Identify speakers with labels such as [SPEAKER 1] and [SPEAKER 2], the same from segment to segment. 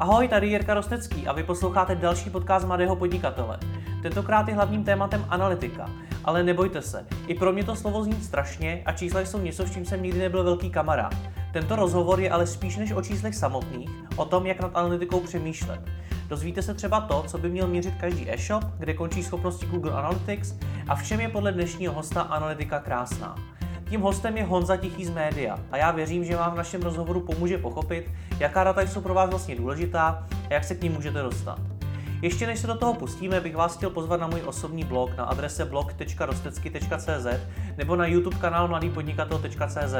[SPEAKER 1] Ahoj, tady Jirka Rostecký a vy posloucháte další podcast Mladého podnikatele. Tentokrát je hlavním tématem analytika. Ale nebojte se, i pro mě to slovo zní strašně a čísla jsou něco, s čím jsem nikdy nebyl velký kamarád. Tento rozhovor je ale spíš než o číslech samotných, o tom, jak nad analytikou přemýšlet. Dozvíte se třeba to, co by měl měřit každý e-shop, kde končí schopnosti Google Analytics a v čem je podle dnešního hosta analytika krásná. Tím hostem je Honza Tichý z média a já věřím, že vám v našem rozhovoru pomůže pochopit, jaká data jsou pro vás vlastně důležitá a jak se k ním můžete dostat. Ještě než se do toho pustíme, bych vás chtěl pozvat na můj osobní blog na adrese blog.rostecky.cz nebo na YouTube kanál mladýpodnikatel.cz.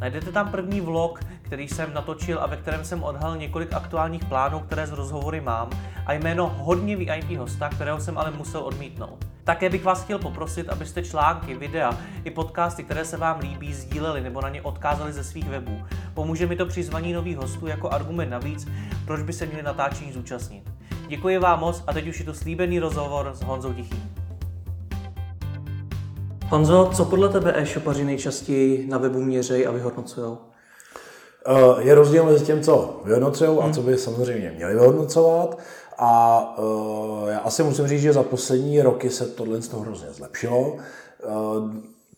[SPEAKER 1] Najdete tam první vlog, který jsem natočil a ve kterém jsem odhalil několik aktuálních plánů, které z rozhovory mám a jméno hodně VIP hosta, kterého jsem ale musel odmítnout. Také bych vás chtěl poprosit, abyste články, videa i podcasty, které se vám líbí, sdíleli nebo na ně odkázali ze svých webů. Pomůže mi to při zvaní nových hostů jako argument navíc, proč by se měli natáčení zúčastnit. Děkuji vám moc a teď už je to slíbený rozhovor s Honzou Tichým. Honzo, co podle tebe e-shopaři nejčastěji na webu měřejí a vyhodnocují?
[SPEAKER 2] Eh, je rozdíl mezi tím, co vyhodnocují a co by samozřejmě měli vyhodnocovat. A uh, já asi musím říct, že za poslední roky se tohle z toho hrozně zlepšilo. Uh,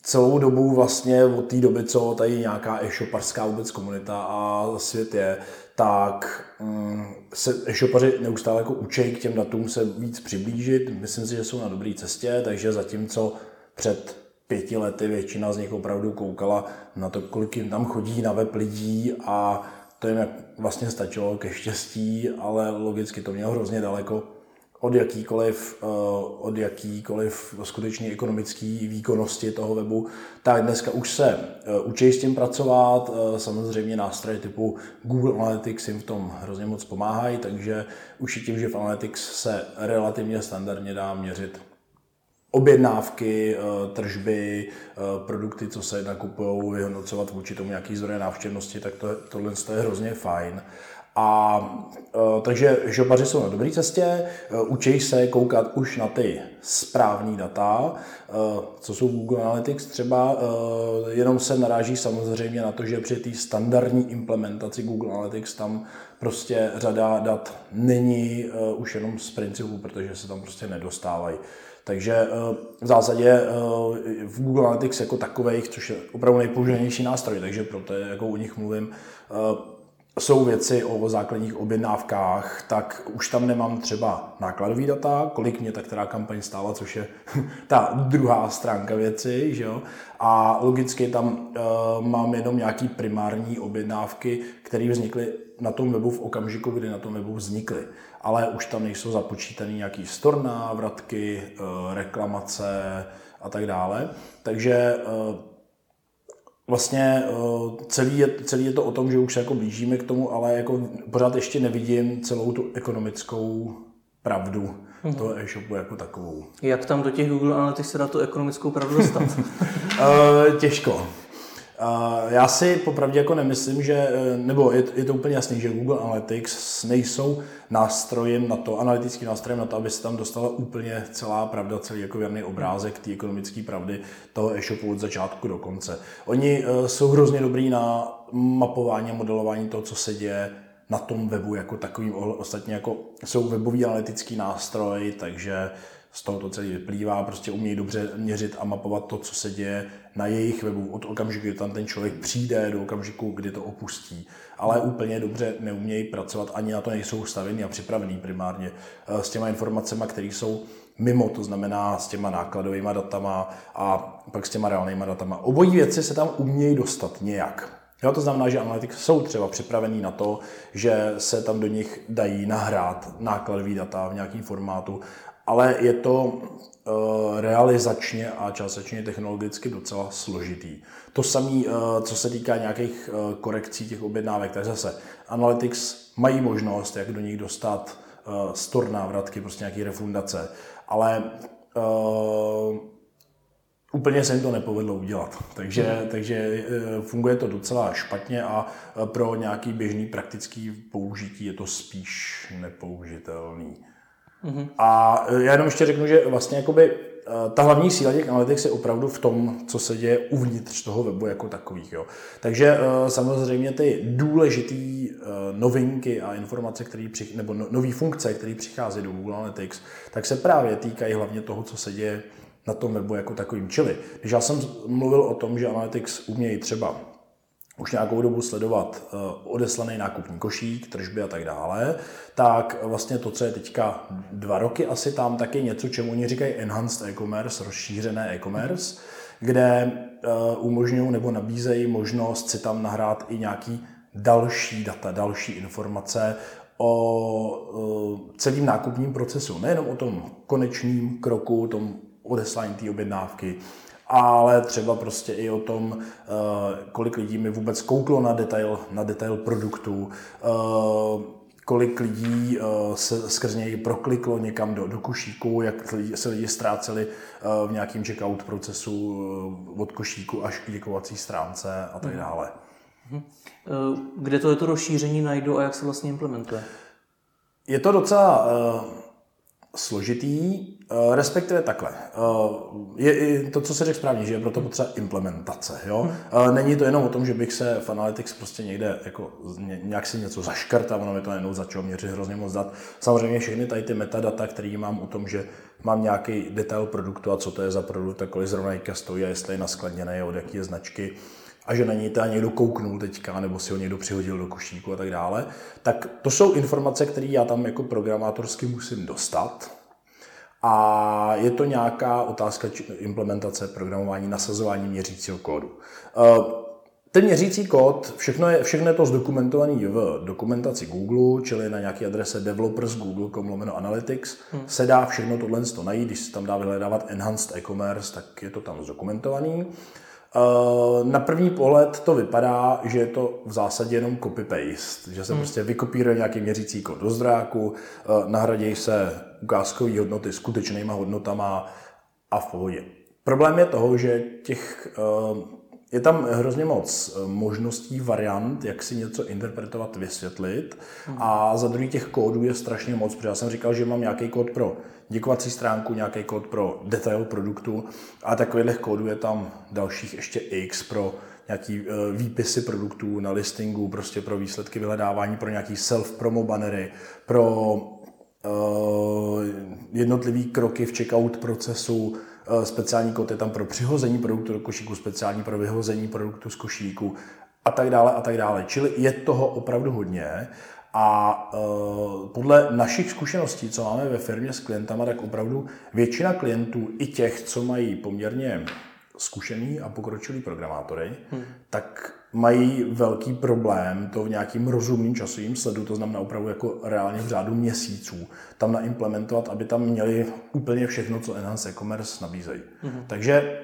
[SPEAKER 2] celou dobu vlastně od té doby, co tady nějaká e-shopařská vůbec komunita a svět je, tak um, se e-shopaři neustále jako učí k těm datům se víc přiblížit. Myslím si, že jsou na dobré cestě, takže zatímco před pěti lety většina z nich opravdu koukala na to, kolik jim tam chodí na web lidí a to jim vlastně stačilo ke štěstí, ale logicky to mělo hrozně daleko od jakýkoliv, eh, od jakýkoliv skutečně ekonomické výkonnosti toho webu, tak dneska už se eh, učí s tím pracovat. Eh, samozřejmě nástroje typu Google Analytics jim v tom hrozně moc pomáhají, takže už i tím, že v Analytics se relativně standardně dá měřit objednávky, eh, tržby, eh, produkty, co se nakupují, vyhodnocovat vůči tomu nějaký zdroje návštěvnosti, tak to, tohle je hrozně fajn. A e, takže žobaři jsou na dobré cestě, učí se koukat už na ty správní data, co jsou Google Analytics třeba, jenom se naráží samozřejmě na to, že při té standardní implementaci Google Analytics tam prostě řada dat není už jenom z principu, protože se tam prostě nedostávají. Takže v zásadě v Google Analytics jako takových, což je opravdu nejpoužívanější nástroj, takže proto jako o nich mluvím, jsou věci o základních objednávkách, tak už tam nemám třeba nákladový data, kolik mě ta která kampaň stála, což je ta druhá stránka věci, že jo? A logicky tam uh, mám jenom nějaký primární objednávky, které vznikly na tom webu v okamžiku, kdy na tom webu vznikly. Ale už tam nejsou započítané nějaký store návratky, uh, reklamace a tak dále. Takže uh, vlastně eh, celý je, celý je to o tom, že už se jako blížíme k tomu, ale jako pořád ještě nevidím celou tu ekonomickou pravdu mm-hmm. toho e-shopu jako takovou.
[SPEAKER 1] Jak tam do těch Google Analytics se dá tu ekonomickou pravdu dostat?
[SPEAKER 2] těžko. Já si popravdě jako nemyslím, že, eh, nebo je, je to úplně jasný, že Google Analytics nejsou nástrojem na to, analytickým nástrojem na to, aby se tam dostala úplně celá pravda, celý jako věrný obrázek té ekonomické pravdy toho e-shopu od začátku do konce. Oni eh, jsou hrozně dobrý na mapování a modelování toho, co se děje na tom webu jako takovým, ostatně jako jsou webový analytický nástroj, takže z toho to celý vyplývá, prostě umějí dobře měřit a mapovat to, co se děje na jejich webu od okamžiku, kdy tam ten člověk přijde, do okamžiku, kdy to opustí. Ale úplně dobře neumějí pracovat, ani na to nejsou stavěni a připravení primárně eh, s těma informacemi, které jsou mimo, to znamená s těma nákladovými datama a pak s těma reálnými datama. Obojí věci se tam umějí dostat nějak. Jo, to znamená, že analytiky jsou třeba připravení na to, že se tam do nich dají nahrát nákladové data v nějakém formátu ale je to eh, realizačně a částečně technologicky docela složitý. To samé, eh, co se týká nějakých eh, korekcí těch objednávek, tak zase Analytics mají možnost, jak do nich dostat store návratky, prostě nějaké refundace, ale uh, úplně se jim to nepovedlo udělat. Takže, hmm. takže funguje to docela špatně a pro nějaký běžný praktický použití je to spíš nepoužitelný. Mm-hmm. A e, já jenom ještě řeknu, že vlastně jakoby e, ta hlavní síla těch analytics je opravdu v tom, co se děje uvnitř toho webu jako takových. Jo. Takže e, samozřejmě ty důležitý novinky a informace, které přich, nebo no, nové funkce, které přichází do Google Analytics, tak se právě týkají hlavně toho, co se děje na tom webu jako takovým. Čili, když já jsem mluvil o tom, že Analytics umějí třeba už nějakou dobu sledovat uh, odeslaný nákupní košík, tržby a tak dále, tak vlastně to, co je teďka dva roky asi tam, tak je něco, čemu oni říkají enhanced e-commerce, rozšířené e-commerce, kde uh, umožňují nebo nabízejí možnost si tam nahrát i nějaký další data, další informace o uh, celém nákupním procesu. Nejenom o tom konečném kroku, tom odeslání té objednávky, ale třeba prostě i o tom, eh, kolik lidí mi vůbec kouklo na detail, na detail produktu, eh, kolik lidí eh, se skrz něj prokliklo někam do, do košíku, jak se lidi ztráceli v nějakém checkout procesu od košíku až k děkovací stránce a tak mhm. dále.
[SPEAKER 1] Mhm. Kde to je to rozšíření najdu a jak se vlastně implementuje?
[SPEAKER 2] Je to docela složitý, eh, respektive takhle. Eh, je i to, co se řekl správně, že je proto potřeba implementace. Jo? Hmm. Není to jenom o tom, že bych se v Analytics prostě někde jako nějak si něco zaškrt a ono mi to najednou začalo měřit hrozně moc dat. Samozřejmě všechny tady ty metadata, které mám o tom, že mám nějaký detail produktu a co to je za produkt a kolik zrovna stojí a jestli je naskladněný, od jaké značky, a že na něj teda někdo kouknul teďka, nebo si ho někdo přihodil do košíku a tak dále, tak to jsou informace, které já tam jako programátorsky musím dostat. A je to nějaká otázka implementace programování, nasazování měřícího kódu. Eh, ten měřící kód, všechno je, všechno je to zdokumentované v dokumentaci Google, čili na nějaké adrese developers.google.com lomeno analytics, hmm. se dá všechno tohle najít, když se tam dá vyhledávat enhanced e-commerce, tak je to tam zdokumentovaný. Eh, na první pohled to vypadá, že je to v zásadě jenom copy-paste, že se hmm. prostě vykopíruje nějaký měřící kód do zdráku, eh, nahradí se ukázkové hodnoty skutečnýma hodnotama a v pohodě. Problém je toho, že těch eh, je tam hrozně moc eh, možností, variant, jak si něco interpretovat, vysvětlit. Hmm. A za druhý těch kódů je strašně moc, protože já jsem říkal, že mám nějaký kód pro děkovací stránku, nějaký kód pro detail produktu a takových kódů je tam dalších ještě x pro nějaký uh, výpisy produktů na listingu, prostě pro výsledky vyhledávání, pro nějaký self-promo bannery, pro uh, jednotlivý kroky v checkout procesu, Eh, speciální kód je tam pro přihození produktu do košíku, speciální pro vyhození produktu z košíku a tak dále a tak dále. Čili je toho opravdu hodně a uh, podle našich zkušeností, co máme ve firmě s klientama, tak opravdu většina klientů, i těch, co mají poměrně zkušený a pokročilý programátory, hmm. tak mají velký problém to v nějakým rozumným časovým sledu, to znamená opravdu jako reálně v řádu měsíců, tam naimplementovat, aby tam měli úplně všechno, co Enhance e-commerce nabízejí. Hmm. Takže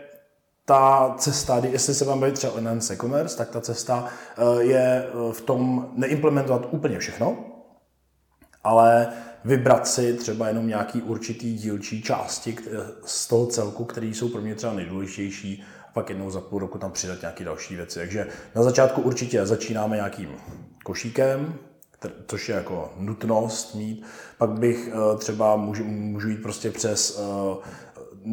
[SPEAKER 2] ta cesta, jestli se vám baví třeba o Enhance e-commerce, tak ta cesta eh, je eh, v tom neimplementovat úplně všechno, ale vybrat si třeba jenom nějaký určitý dílčí části z toho celku, které jsou pro mě třeba nejdůležitější, a pak jednou za půl roku tam přidat nějaké další věci. Takže na začátku určitě začínáme nějakým košíkem, což je jako nutnost mít. Pak bych eh, třeba můžu, můžu jít prostě přes eh,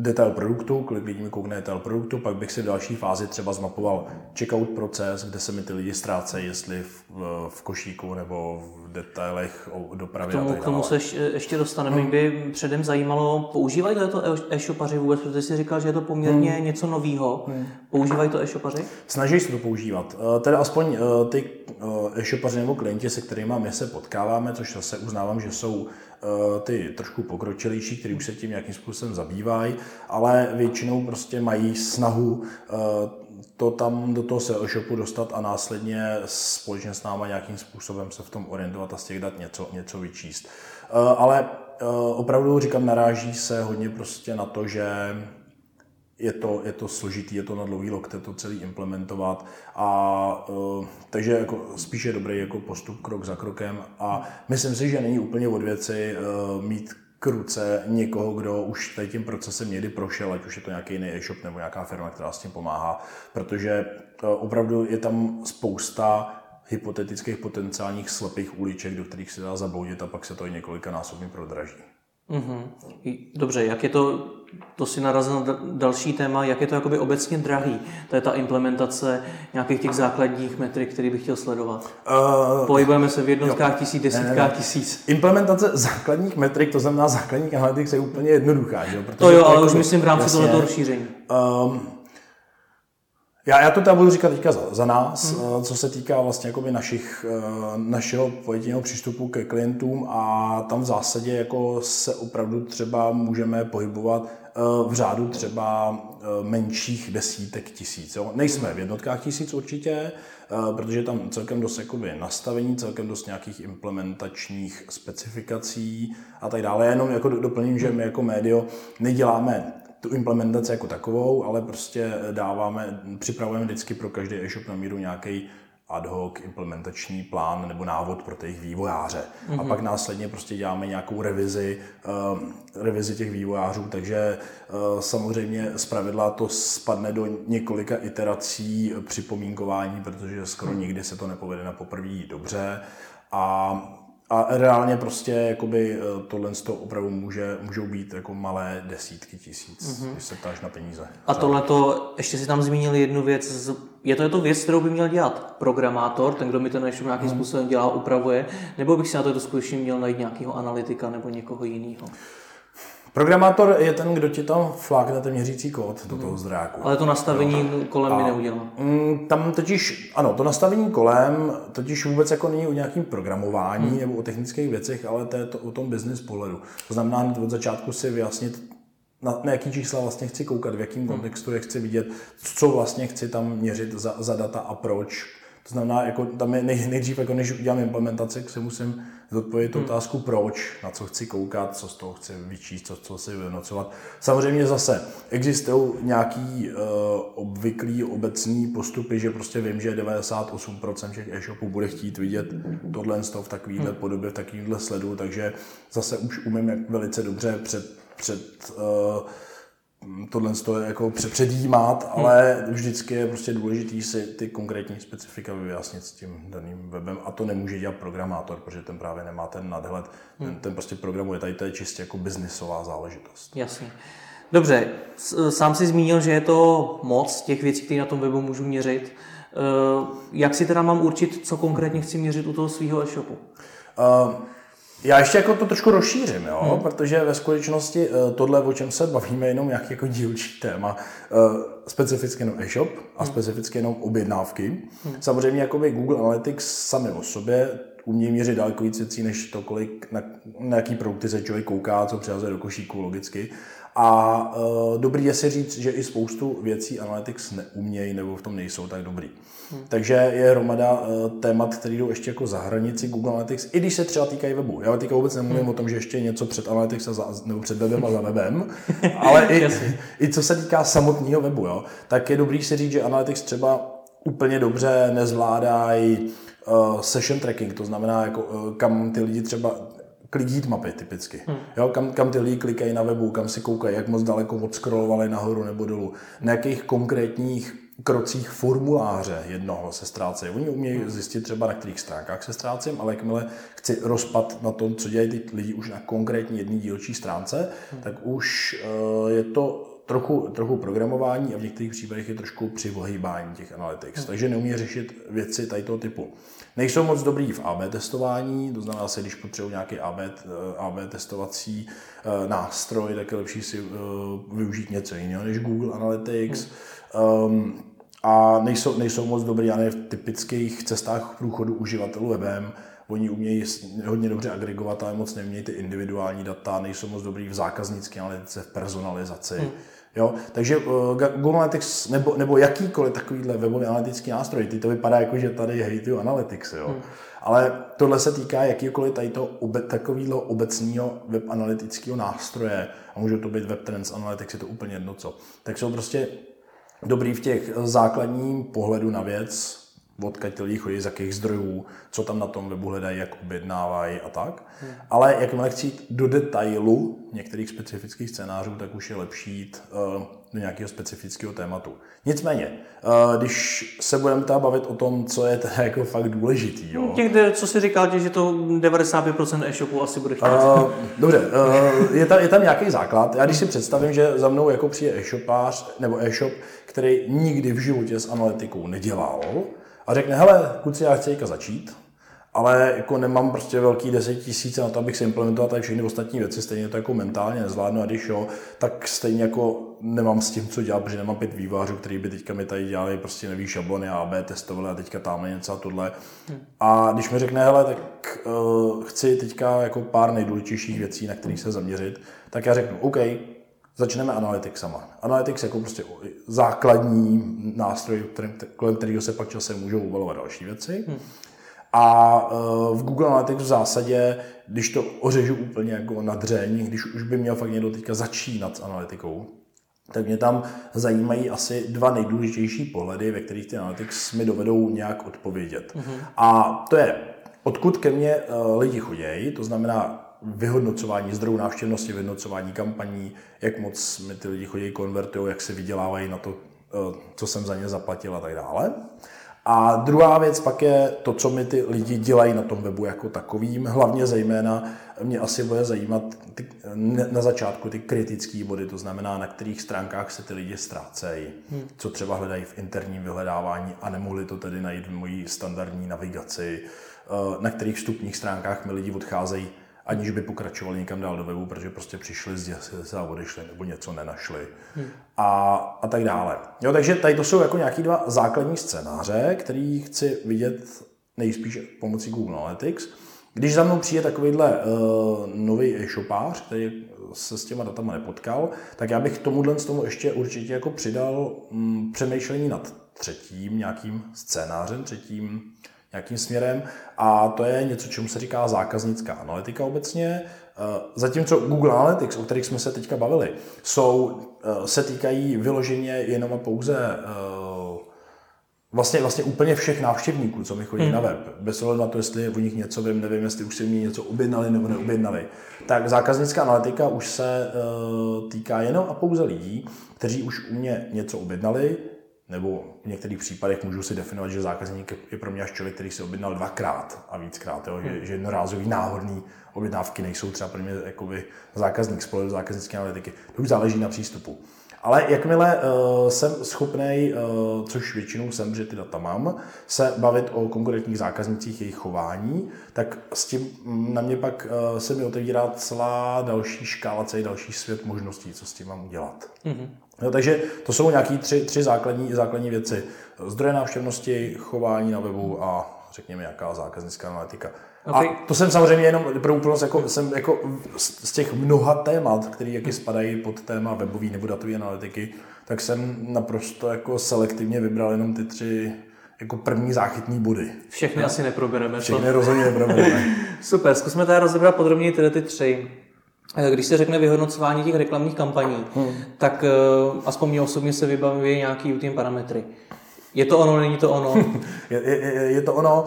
[SPEAKER 2] detail produktu, kolik lidí mi koukne detail produktu, pak bych si v další fázi třeba zmapoval checkout proces, kde se mi ty lidi ztrácejí, jestli v, v košíku nebo v detailech o dopravě
[SPEAKER 1] k tomu, K tomu se ještě dostaneme. Hmm. by předem zajímalo, používají to e-shopaři vůbec, protože jsi říkal, že je to poměrně hmm. něco nového. Hmm. Používají to e-shopaři?
[SPEAKER 2] Snaží se to používat. Eh, tedy aspoň eh, ty e-shopaři nebo klienti, se kterými my se potkáváme, což zase uznávám, že jsou ty trošku pokročilejší, který už se tím nějakým způsobem zabývají, ale většinou prostě mají snahu eh, to tam do toho SEO shopu dostat a následně společně s náma nějakým způsobem se v tom orientovat a z těch dat něco, něco vyčíst. Eh, ale opravdu říkám, naráží se hodně prostě na to, že je to, je to složitý, je to na dlouhý lokte to celý implementovat a uh, takže jako spíše dobrý jako postup krok za krokem a myslím si, že není úplně od věci uh, mít k ruce někoho, kdo už tady tím procesem někdy prošel, ať už je to nějaký jiný e-shop nebo nějaká firma, která s tím pomáhá, protože uh, opravdu je tam spousta hypotetických potenciálních slepých uliček, do kterých se dá zabloudit a pak se to i několika násobně prodraží.
[SPEAKER 1] Mm-hmm. Dobře, jak je to, to si narazil na další téma, jak je to jakoby obecně drahý, to je ta implementace nějakých těch základních metrik, který bych chtěl sledovat. Uh, Pohybujeme se v jednotkách jo. tisíc, desítkách ne, ne. tisíc.
[SPEAKER 2] Implementace základních metrik, to znamená základních analytik, je úplně jednoduchá. Že?
[SPEAKER 1] Protože to jo, ale jako, už myslím v rámci tohoto rozšíření. Um,
[SPEAKER 2] já, já to teda budu říkat teďka za, za nás, hmm. co se týká vlastně jakoby našich, eh, našeho pojetěního přístupu ke klientům a tam v zásadě jako se opravdu třeba můžeme pohybovat eh, v řádu třeba menších desítek tisíc. Jo? Nejsme v jednotkách tisíc určitě, protože tam celkem dost jakoby nastavení, celkem dost nějakých implementačních specifikací a tak dále. Já jenom jako doplním, že my jako médio neděláme tu implementaci jako takovou, ale prostě dáváme, připravujeme vždycky pro každý e-shop na míru nějaký ad hoc implementační plán nebo návod pro těch vývojáře. Mm-hmm. A mhm. pak následně prostě děláme nějakou revizi, uh, revizi těch vývojářů, takže uh, samozřejmě z pravidla to spadne do několika iterací připomínkování, protože skoro mm. nikdy se to nepovede na poprvé dobře. A a reálně prostě jakoby eh, tohle to opravdu může, můžou být jako malé desítky tisíc, mm-hmm. když se ptáš na peníze.
[SPEAKER 1] A tohle to, ještě si tam zmínil jednu věc, je to, je to věc, kterou by měl dělat programátor, ten, kdo mi ten ještě nějakým mm. způsobem dělá, upravuje, nebo bych si na to skutečně měl najít nějakého analytika nebo někoho jiného?
[SPEAKER 2] Programátor je ten, kdo ti tam flákne ten měřící kód do toho zdráku.
[SPEAKER 1] Ale to nastavení no. kolem a, mi neudělá.
[SPEAKER 2] Mm, tam totiž, ano, to nastavení kolem totiž vůbec jako není o nějakým programování hmm. nebo o technických věcech, ale to je to o tom business pohledu. To znamená hned od začátku si vyjasnit, na, na jaký čísla vlastně chci koukat, v jakém hmm. kontextu je chci vidět, co vlastně chci tam měřit za, za data a proč. To znamená, jako tam je nej, nejdřív, jako než udělám implementaci, si musím zodpovědět hmm. otázku proč, na co chci koukat, co z toho chci vyčíst, co, co si vynocovat. Samozřejmě zase existují nějaký uh, obvyklý obecný postupy, že prostě vím, že 98% všech e-shopů bude chtít vidět tohle v takovéhle hmm. podobě, v takovéhle sledu, takže zase už umím jak velice dobře před, před uh, tohle to jako předjímat, hmm. ale hmm. vždycky je prostě důležitý si ty konkrétní specifika vyjasnit s tím daným webem a to nemůže dělat programátor, protože ten právě nemá ten nadhled, hmm. ten, ten prostě programuje, tady to je čistě jako biznisová záležitost.
[SPEAKER 1] Jasně. Dobře, sám si zmínil, že je to moc těch věcí, které na tom webu můžu měřit. Eh, jak si teda mám určit, co konkrétně chci měřit u toho svého e-shopu? Uh,
[SPEAKER 2] já ještě jako to trošku rozšířím, jo? Hmm. protože ve skutečnosti eh, tohle, o čem se bavíme, jenom nějaký jako dílčí téma, eh, specificky jenom e-shop a hmm. specificky jenom objednávky. Hmm. Samozřejmě jakoby Google Analytics sami o sobě umějí měřit daleko víc věcí, než to, kolik, na, na jaký produkty se člověk kouká, co přihazuje do košíku logicky. A uh, dobrý je si říct, že i spoustu věcí Analytics neumějí nebo v tom nejsou tak dobrý. Hmm. Takže je hromada uh, témat, které jdou ještě jako za hranici Google Analytics, i když se třeba týkají webu. Já teďka vůbec nemluvím hmm. o tom, že ještě něco před Analytics a za, nebo před webem a za webem, ale i, i co se týká samotného webu, jo, tak je dobrý si říct, že Analytics třeba úplně dobře nezvládají uh, session tracking, to znamená, jako, uh, kam ty lidi třeba click heat mapy typicky. Hmm. Jo, kam, kam ty lidi klikají na webu, kam si koukají, jak moc daleko odskrolovali nahoru nebo dolů, na jakých konkrétních krocích formuláře jednoho se ztrácejí. Oni umějí hmm. zjistit třeba na kterých stránkách se ztrácím, ale jakmile chci rozpad na tom, co dělají ty lidi už na konkrétní jedné dílčí stránce, hmm. tak už uh, je to trochu, trochu programování a v některých případech je trošku při ohýbání těch analytics. Hmm. Takže neumí řešit věci tady toho typu. Nejsou moc dobrý v AB testování, to znamená se, když potřebuji nějaký AB, AB testovací uh, nástroj, tak je lepší si uh, využít něco jiného než Google Analytics. Hmm. Um, a nejsou, nejsou moc dobrý ani v typických cestách průchodu uživatelů webem. Oni umějí hodně dobře agregovat, ale moc neumějí ty individuální data, nejsou moc dobrý v zákaznické analytice, v personalizaci. Hmm. Jo? Takže uh, Google Analytics nebo, nebo jakýkoliv takovýhle webový analytický nástroj, ty to vypadá jako, že tady hejtují Analytics, jo? Hmm. ale tohle se týká jakýkoliv tady to obe, takového obecného web analytického nástroje a může to být Web Trends Analytics, je to úplně jedno co. Tak jsou prostě dobrý v těch základním pohledu na věc, odkud ty lidi chodí, z jakých zdrojů, co tam na tom webu hledají, jak objednávají a tak. Hmm. Ale jakmile chci jít do detailu některých specifických scénářů, tak už je lepší jít uh, do nějakého specifického tématu. Nicméně, uh, když se budeme teda bavit o tom, co je teda jako fakt důležitý, jo.
[SPEAKER 1] Někde, co si říkal, že to 95% e-shopu asi bude chtít.
[SPEAKER 2] Uh, dobře, uh, je, tam, je tam nějaký základ. Já když si představím, že za mnou jako přijde e-shopář nebo e-shop, který nikdy v životě s analytikou nedělal a řekne, hele, kluci, já chci začít, ale jako nemám prostě velký 10 tisíc na to, abych si implementoval tady všechny ostatní věci, stejně to jako mentálně nezvládnu a když jo, tak stejně jako nemám s tím co dělat, protože nemám pět vývářů, který by teďka mi tady dělali prostě nový šablony a B testovali a teďka tam něco a tohle. Hmm. A když mi řekne, hele, tak uh, chci teďka jako pár nejdůležitějších věcí, na které se zaměřit, tak já řeknu, OK, začneme Analyticsama. Analytics jako prostě základní nástroj, kolem kterého se pak časem můžou uvalovat další věci. Hmm. A eh, v Google Analytics v zásadě, když to ořežu úplně jako na dřeň, když už by měl fakt někdo teďka začínat s analytikou, tak mě tam zajímají asi dva nejdůležitější pohledy, ve kterých ty analytics mi dovedou nějak odpovědět. Mm-hmm. A to je, odkud ke mně uh, lidi chodí, to znamená vyhodnocování zdrojů návštěvnosti, vyhodnocování kampaní, jak moc mi ty lidi chodí, konvertují, jak se vydělávají na to, uh, co jsem za ně zaplatil a tak dále. A druhá věc pak je to, co mi ty lidi dělají na tom webu jako takovým. Hlavně zejména mě asi bude zajímat ty, na začátku ty kritické body, to znamená, na kterých stránkách se ty lidi ztrácejí, hmm. co třeba hledají v interním vyhledávání a nemohli to tedy najít v mojí standardní navigaci, eh, na kterých vstupních stránkách mi lidi odcházejí aniž by pokračovali někam dál do webu, protože prostě přišli, zděsili se a odešli nebo něco nenašli hmm. a, a tak dále. Jo, takže tady to jsou jako nějaký dva základní scénáře, který chci vidět nejspíš pomocí Google Analytics. Když za mnou přijde takovýhle uh, nový e-shopář, který se s těma datama nepotkal, tak já bych tomuhle z tomu ještě určitě jako přidal um, přemýšlení nad třetím nějakým scénářem, třetím nějakým směrem a to je něco, čemu se říká zákaznická analytika obecně. Eh, zatímco Google Analytics, o kterých jsme se teďka bavili, jsou, eh, se týkají vyloženě jenom a pouze eh, vlastně, vlastně úplně všech návštěvníků, co mi chodí hmm. na web, bez ohledu na to, jestli o nich něco vím, nevím, jestli už si mi něco objednali nebo neobjednali. Tak zákaznická analytika už se uh, týká jenom a pouze lidí, kteří už u mě něco objednali, nebo v některých případech můžu si definovat, že zákazník je pro mě až člověk, který se objednal dvakrát a víckrát, jo? Že, hmm. že jednorázový náhodný objednávky nejsou třeba pro mě jakoby zákazník z pohledu zákaznické analytiky. To už záleží na přístupu. Ale jakmile uh, jsem schopný, uh, což většinou jsem, že ty data mám, se bavit o konkrétních zákaznicích, jejich chování, tak s tím na mě pak uh, se mi otevírá celá další škála, celý další svět možností, co s tím mám udělat. Mm-hmm. No, takže to jsou nějaké tři, tři základní, základní věci. Zdroje návštěvnosti, chování na webu a řekněme nějaká zákaznická analytika. Okay. A to jsem samozřejmě jenom pro úplnost, jako, jsem jako z těch mnoha témat, které jaký spadají pod téma webový nebo datové analytiky, tak jsem naprosto jako selektivně vybral jenom ty tři jako první záchytní body.
[SPEAKER 1] Všechny no? asi neprobereme.
[SPEAKER 2] Všechny to... rozhodně neprobereme.
[SPEAKER 1] Super, zkusme tady rozebrat podrobněji tyhle ty tři. Eh, když se řekne vyhodnocování těch reklamních kampaní, hmm. tak uh, aspoň mě osobně se vybaví nějaký UTM parametry. Je to ono, není to ono?
[SPEAKER 2] je, je, je to ono.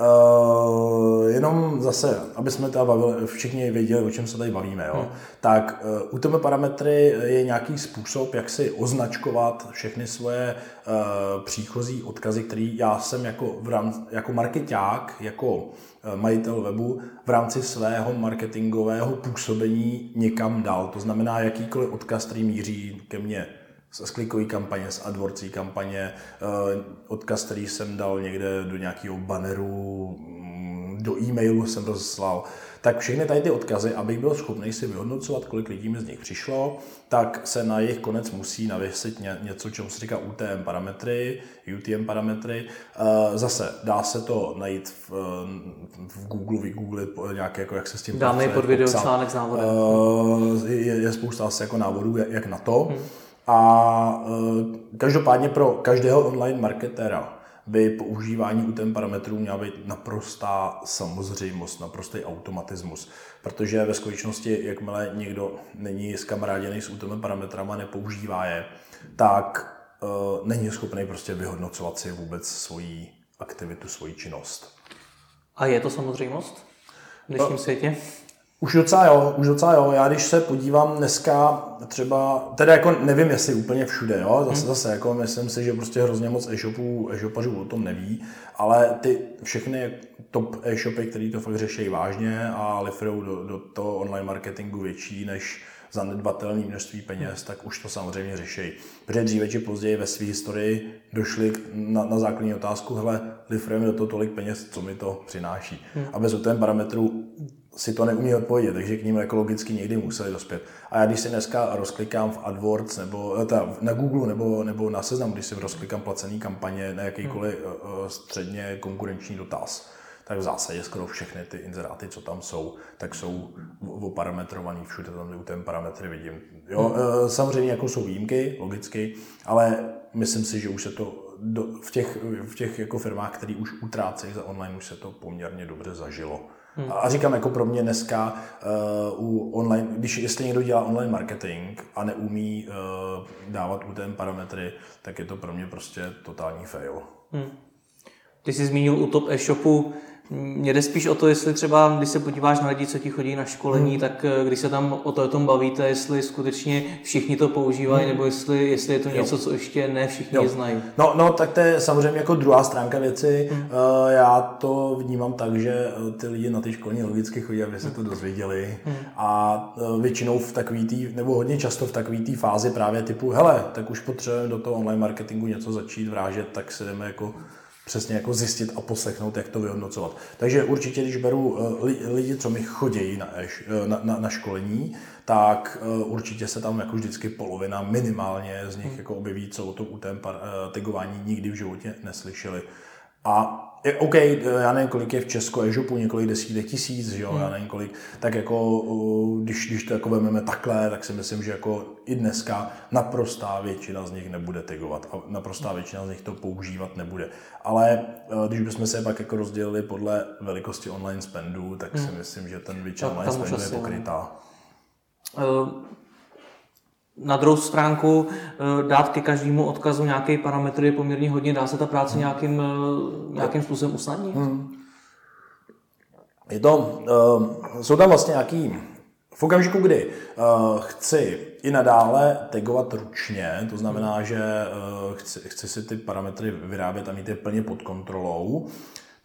[SPEAKER 2] Uh, jenom zase, aby jsme teda bavili, všichni věděli, o čem se tady bavíme, jo? Hmm. tak uh, u těmi parametry je nějaký způsob, jak si označkovat všechny svoje uh, příchozí odkazy, který já jsem jako, v rám, jako marketák, jako majitel webu v rámci svého marketingového působení někam dál. To znamená, jakýkoliv odkaz, který míří ke mně z klikové kampaně, z AdWordsí kampaně, eh, odkaz, který jsem dal někde do nějakého banneru, mm, do e-mailu jsem rozeslal, tak všechny tady ty odkazy, abych byl schopný si vyhodnocovat, kolik lidí mi z nich přišlo, tak se na jejich konec musí navěsit něco, čemu se říká UTM parametry, UTM parametry. Eh, zase dá se to najít v, v Google, vygooglit nějaké, jako jak se s tím
[SPEAKER 1] Dáme pod video článek s návodem.
[SPEAKER 2] Eh, je, je spousta asi jako návodů, jak na to. Hmm. A e, každopádně pro každého online marketera by používání u ten parametrů měla být naprostá samozřejmost, naprostý automatismus. Protože ve skutečnosti, jakmile někdo není skamaráděný s UTM parametrama, nepoužívá je, tak uh, není schopný prostě vyhodnocovat si vůbec svoji aktivitu, svoji činnost.
[SPEAKER 1] A je to samozřejmost v dnešním no, světě?
[SPEAKER 2] Už docela jo, už docela jo. Já když se podívám dneska třeba, teda jako nevím, jestli úplně všude, jo, zase, hmm. zase jako myslím si, že prostě hrozně moc e-shopů, e-shopařů o tom neví, ale ty všechny top e-shopy, který to fakt řeší vážně a lifrou do, do toho online marketingu větší než zanedbatelné množství peněz, tak už to samozřejmě řeší. Protože dříve či později ve své historii došli na, na základní otázku, hele, lifrujeme do toho tolik peněz, co mi to přináší. Hmm. A bez ten parametru si to neumí odpovědět, takže k ním ekologicky někdy museli dospět. A já když si dneska rozklikám v AdWords nebo eh, ta, na Google nebo, nebo na seznam, když si rozklikám placený kampaně na jakýkoliv hmm. středně konkurenční dotaz, tak v zásadě skoro všechny ty inzeráty, co tam jsou, tak jsou oparametrovaný, všude tam ten parametry vidím. Jo, hmm. Samozřejmě jako jsou výjimky, logicky, ale myslím si, že už se to do, v těch, v těch jako firmách, které už utrácejí za online, už se to poměrně dobře zažilo. Hmm. A říkám, jako pro mě dneska uh, u online, když jestli někdo dělá online marketing a neumí uh, dávat u ten parametry, tak je to pro mě prostě totální fail. Hmm.
[SPEAKER 1] Ty jsi zmínil u top e-shopu mně jde spíš o to, jestli třeba, když se podíváš na lidi, co ti chodí na školení, hmm. tak eh, když se tam o to o tom bavíte, jestli skutečně všichni to používají, hmm. nebo jestli, jestli je to něco, jo. co ještě ne všichni jo. znají.
[SPEAKER 2] No, no, tak to je samozřejmě jako druhá stránka věci. Hmm. Uh, já to vnímám tak, že eh, ty lidi na ty školní logicky chodí, aby se to hmm. dozvěděli. Hmm. A většinou v takový tý, nebo hodně často v takové té fázi právě typu, hele, tak už potřebujeme do toho online marketingu něco začít vrážet, tak se jdeme jako přesně jako zjistit a poslechnout, jak to vyhodnocovat. Takže určitě, když beru eh, lidi, co mi chodí na, eh, na, na, na školení, tak eh, určitě se tam jako vždycky polovina minimálně z nich hmm. jako objeví, co o tom UTM tagování nikdy v životě neslyšeli. A je, OK, já nevím, kolik je v Česku e-shopu, několik desítek tisíc, že jo, hmm. já nevím kolik, tak jako, když, když to jako vezmeme takhle, tak si myslím, že jako i dneska naprostá většina z nich nebude tagovat a naprostá většina z nich to používat nebude. Ale když bychom se pak jako rozdělili podle velikosti online spendu, tak hmm. si myslím, že ten většina online spendu je pokrytá.
[SPEAKER 1] Na druhou stránku eh, dát ke každému odkazu nějaký parametr je poměrně hodně. Dá se ta práce hmm. nějakým, eh, nějakým způsobem usnadnit? Hmm.
[SPEAKER 2] Je to, uh, jsou tam vlastně nějaký, v okamžiku, kdy uh, chci i nadále tagovat ručně, to znamená, hmm. že uh, chci, chci si ty parametry vyrábět a mít je plně pod kontrolou,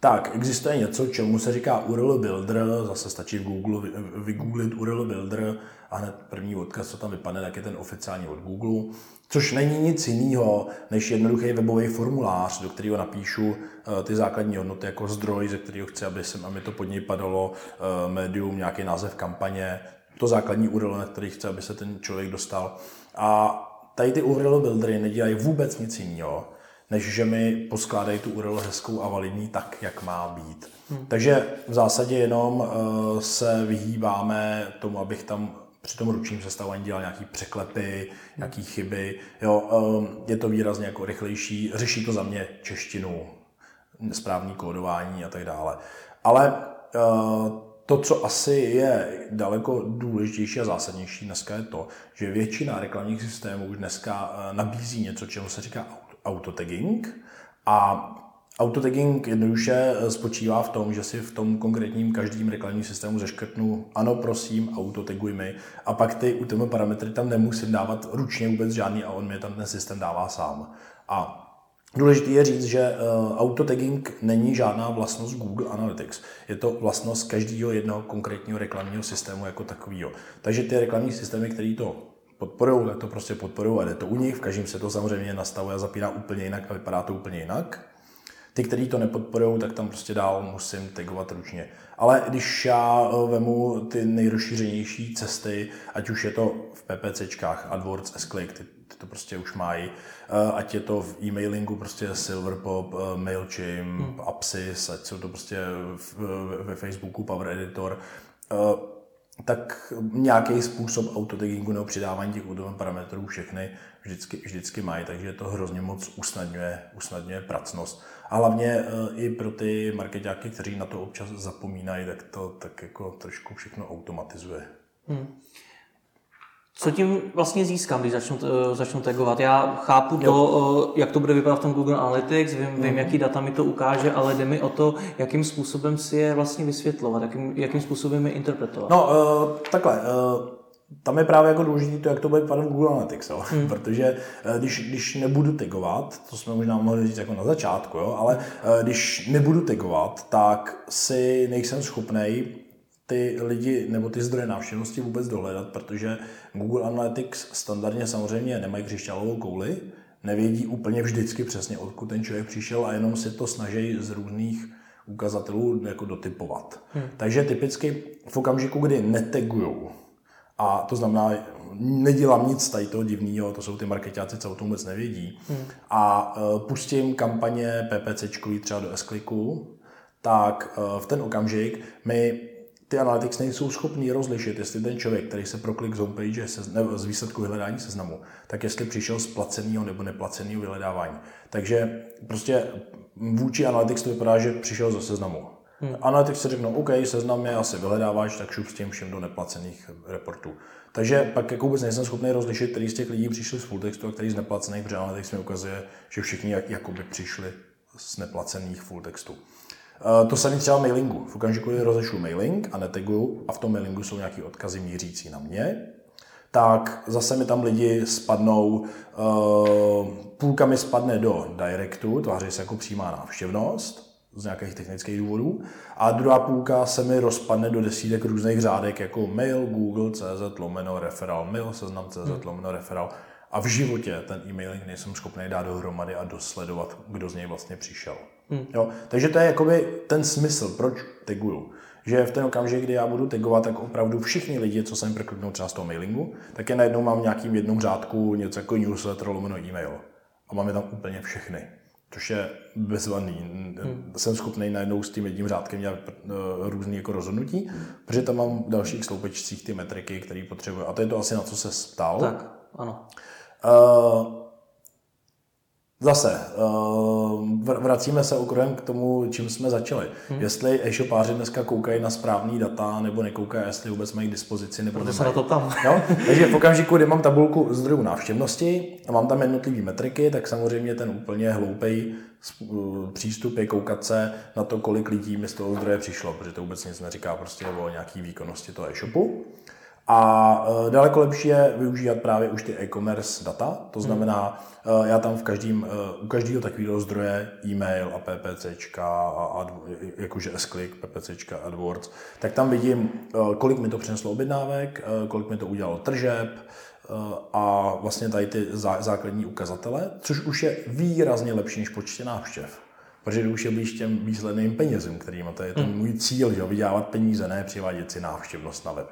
[SPEAKER 2] tak, existuje něco, čemu se říká URL Builder, zase stačí v Google vygooglit URL Builder a hned první odkaz, co tam vypadne, tak je ten oficiální od Google, což není nic jiného než jednoduchý webový formulář, do kterého napíšu eh, ty základní hodnoty jako zdroj, ze kterého chci, aby, se, aby to pod něj padalo, eh, médium, nějaký název kampaně, to základní URL, na který chci, aby se ten člověk dostal. A tady ty URL buildery nedělají vůbec nic jiného, než že mi poskládají tu URL hezkou a validní tak, jak má být. Hmm. Takže v zásadě jenom uh, se vyhýbáme tomu, abych tam při tom ručním sestavování dělal nějaký překlepy, nějaký chyby. Jo, um, je to výrazně jako rychlejší, řeší to za mě češtinu, správní kódování a tak dále. Ale uh, to, co asi je daleko důležitější a zásadnější dneska je to, že většina reklamních systémů už dneska nabízí něco, čemu se říká autotagging a Autotagging jednoduše eh, spočívá v tom, že si v tom konkrétním každým reklamním systému zaškrtnu ano, prosím, autotaguj mi a pak ty UTM parametry tam nemusím dávat ručně vůbec žádný a on mi tam ten systém dává sám. A Důležité je říct, že uh, autotagging není žádná vlastnost Google Analytics. Je to vlastnost každého jednoho konkrétního reklamního systému jako takového. Takže ty reklamní systémy, které to podporují, tak to prostě podporují a jde to u nich. V každém se to samozřejmě nastavuje a zapíná úplně jinak a vypadá to úplně jinak. Ty, kteří to nepodporují, tak tam prostě dál musím tagovat ručně. Ale když já eh, vemu ty nejrozšířenější cesty, ať už je to v PPCčkách, AdWords, S-Click, ty, ty to prostě už mají, eh, ať je to v e-mailingu, prostě Silverpop, eh, MailChimp, hmm. Apsys, ať jsou to prostě ve Facebooku Power Editor, tak nějaký způsob autotagingu nebo přidávání těch údajů parametrů všechny vždycky, vždycky mají, takže to hrozně moc usnadňuje, usnadňuje pracnost. A hlavně eh, i pro ty marketáky, kteří na to občas zapomínají, tak to tak jako trošku všechno automatizuje. Hmm.
[SPEAKER 1] Co tím vlastně získám, když začnu, uh, začnu tagovat? Já chápu to, uh, jak to bude vypadat v tom Google Analytics, vím, mm. vím, jaký data mi to ukáže, ale jde mi o to, jakým způsobem si je vlastně vysvětlovat, jakým, jakým způsobem je interpretovat.
[SPEAKER 2] No, uh, takhle. Uh, tam je právě jako důležité to, jak to bude vypadat v Google Analytics, jo? Hmm. protože když, když nebudu tagovat, to jsme možná mohli říct jako na začátku, jo? ale když nebudu tagovat, tak si nejsem schopný ty lidi nebo ty zdroje návštěvnosti vůbec dohledat, protože Google Analytics standardně samozřejmě nemají křišťálovou kouli, nevědí úplně vždycky přesně, odkud ten člověk přišel a jenom si to snaží z různých ukazatelů jako dotypovat. Hmm. Takže typicky v okamžiku, kdy netegujou, a to znamená, nedělám nic tady toho divného, to jsou ty marketáci, co o tom vůbec nevědí, hmm. a uh, pustím kampaně PPCčkový třeba do s tak uh, v ten okamžik my ty analytics nejsou schopný rozlišit, jestli ten člověk, který se proklik z homepage se, ne, z výsledku vyhledání seznamu, tak jestli přišel z placeného nebo neplaceného vyhledávání. Takže prostě vůči Analytics to vypadá, že přišel ze seznamu. Hmm. Analytics si řeknou, OK, seznam je asi vyhledáváš, tak šup s tím všem do neplacených reportů. Takže pak jako vůbec nejsem schopný rozlišit, který z těch lidí přišli z full textu a který z neplacených, protože Analytics mi ukazuje, že všichni jak, jakoby přišli z neplacených full textů. Eh, to samé třeba mailingu. V okamžiku, kdy rozešlu mailing a neteguju a v tom mailingu jsou nějaké odkazy mířící na mě, tak zase mi tam lidi spadnou, uh, půlka mi spadne do directu, tváří se jako přímá návštěvnost z nějakých technických důvodů, a druhá půlka se mi rozpadne do desítek různých řádek, jako mail, google, cz, lomeno, referál, mail, seznam, cz, hmm. lomeno, referál. A v životě ten e-mailing nejsem schopný dát dohromady a dosledovat, kdo z něj vlastně přišel. Hmm. Jo? Takže to je jakoby ten smysl, proč taguju. Že v ten okamžik, kdy já budu tagovat, tak opravdu všichni lidi, co jsem prokliknou třeba z toho mailingu, tak je najednou mám nějakým jednom řádku něco jako newsletter, lomeno e-mail. A máme tam úplně všechny. Což je bezvadný. Hmm. Jsem schopný najednou s tím jedním řádkem dělat uh, různý jako rozhodnutí, protože tam mám v dalších sloupečcích ty metriky, které potřebuji. A to je to asi na co se ptal.
[SPEAKER 1] Tak, ano.
[SPEAKER 2] Uh, Zase, uh, vracíme se okruhem k tomu, čím jsme začali. Hmm. Jestli e-shopáři dneska koukají na správný data, nebo nekoukají, jestli vůbec mají k dispozici, nebo
[SPEAKER 1] Proto se na to tam.
[SPEAKER 2] No? Takže v okamžiku, kdy mám tabulku zdrojů návštěvnosti a mám tam jednotlivé metriky, tak samozřejmě ten úplně hloupej přístup je koukat se na to, kolik lidí mi z toho zdroje přišlo, protože to vůbec nic neříká prostě o nějaký výkonnosti toho e-shopu. A e, daleko lepší je využívat právě už ty e-commerce data, to hmm. znamená, hmm. já tam v každém, e, u každého takového zdroje e-mail a PPCčka a, a jakože S-Click, PPCčka, AdWords, tak tam vidím, kolik mi to přineslo objednávek, kolik mi to udělalo tržeb, a vlastně tady ty základní ukazatele, což už je výrazně lepší než počty návštěv. Protože už je blíž těm výsledným penězům, kterým to je ten hmm. můj cíl, že vydělávat peníze, ne přivádět si návštěvnost na web.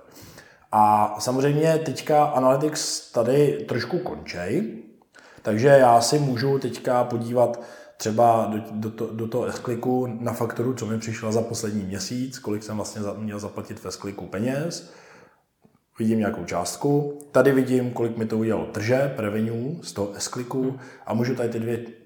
[SPEAKER 2] A samozřejmě teďka Analytics tady trošku končej, takže já si můžu teďka podívat třeba do, do, to, do toho s na faktoru, co mi přišla za poslední měsíc, kolik jsem vlastně měl zaplatit ve skliku peněz, vidím nějakou částku, tady vidím, kolik mi to udělalo trže, revenue z toho s a můžu tady ty dvě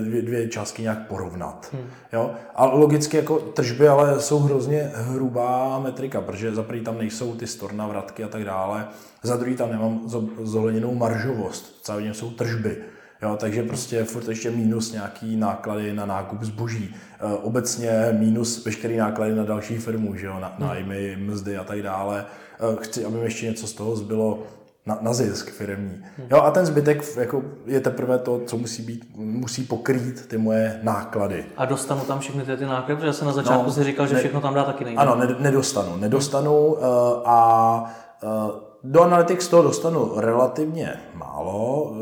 [SPEAKER 2] dvě, dvě částky nějak porovnat. Hmm. Jo? A logicky jako tržby ale jsou hrozně hrubá metrika, protože za prvý tam nejsou ty storna, vratky a tak dále, za druhý tam nemám zohledněnou maržovost, celé jsou tržby. Jo, takže prostě furt ještě minus nějaký náklady na nákup zboží. E, obecně minus veškerý náklady na další firmu, že jo, na, hmm. nájmy, mzdy a tak dále. E, chci, aby mi ještě něco z toho zbylo na, na zisk firmní. Jo, a ten zbytek jako je teprve to, co musí být, musí pokrýt ty moje náklady.
[SPEAKER 1] A dostanu tam všechny ty, ty náklady, protože jsem na začátku no, si říkal, že ne, všechno tam dá taky nejde.
[SPEAKER 2] Ano, ne, nedostanu. Nedostanu uh, a uh, do Analytics toho dostanu relativně málo.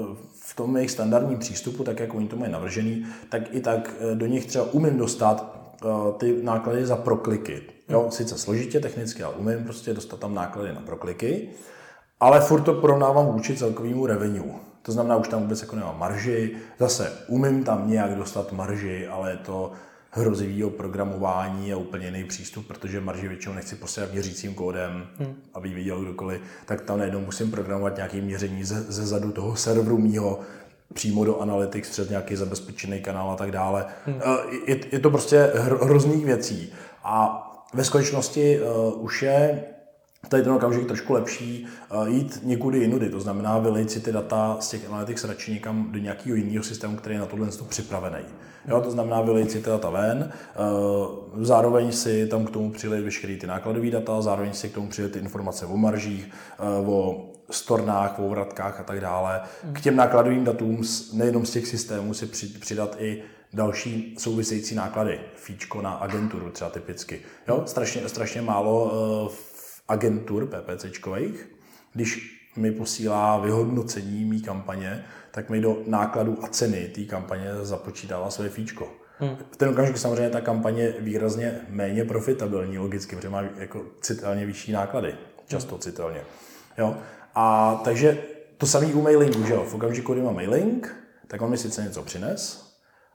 [SPEAKER 2] V tom jejich standardním přístupu, tak jak oni to mají navržený, tak i tak do nich třeba umím dostat uh, ty náklady za prokliky. Jo, sice složitě technicky, ale umím prostě dostat tam náklady na prokliky ale furt to porovnávám vůči celkovému revenue. To znamená, už tam vůbec jako nemám marži. Zase umím tam nějak dostat marži, ale je to hrozivého programování a úplně jiný přístup, protože marži většinou nechci posílat měřícím kódem, hmm. aby viděl kdokoliv, tak tam najednou musím programovat nějaké měření ze, ze zadu toho serveru mýho, přímo do Analytics přes nějaký zabezpečený kanál a tak dále. Hmm. Je, je to prostě hrozných věcí. A ve skutečnosti uh, už je tady ten okamžik trošku lepší uh, jít někudy jinudy, to znamená vylejt si ty data z těch analytics radši někam do nějakého jiného systému, který je na tohle připravený. Jo, to znamená vylejt si ty data ven, uh, zároveň si tam k tomu přilejt veškeré ty nákladové data, zároveň si k tomu přilejt ty informace o maržích, uh, o stornách, o vratkách a tak dále. K těm nákladovým datům nejenom z těch systémů si přidat i další související náklady, fíčko na agenturu třeba typicky. Jo, strašně, strašně málo uh, agentur PPCčkových, když mi posílá vyhodnocení mý kampaně, tak mi do nákladů a ceny té kampaně započítává své fíčko. Hmm. V ten okamžik samozřejmě ta kampaně je výrazně méně profitabilní logicky, protože má jako citelně vyšší náklady, často hmm. citelně. Jo? A takže to samý u mailingu, že jo? V okamžiku, kdy mám mailing, tak on mi sice něco přines,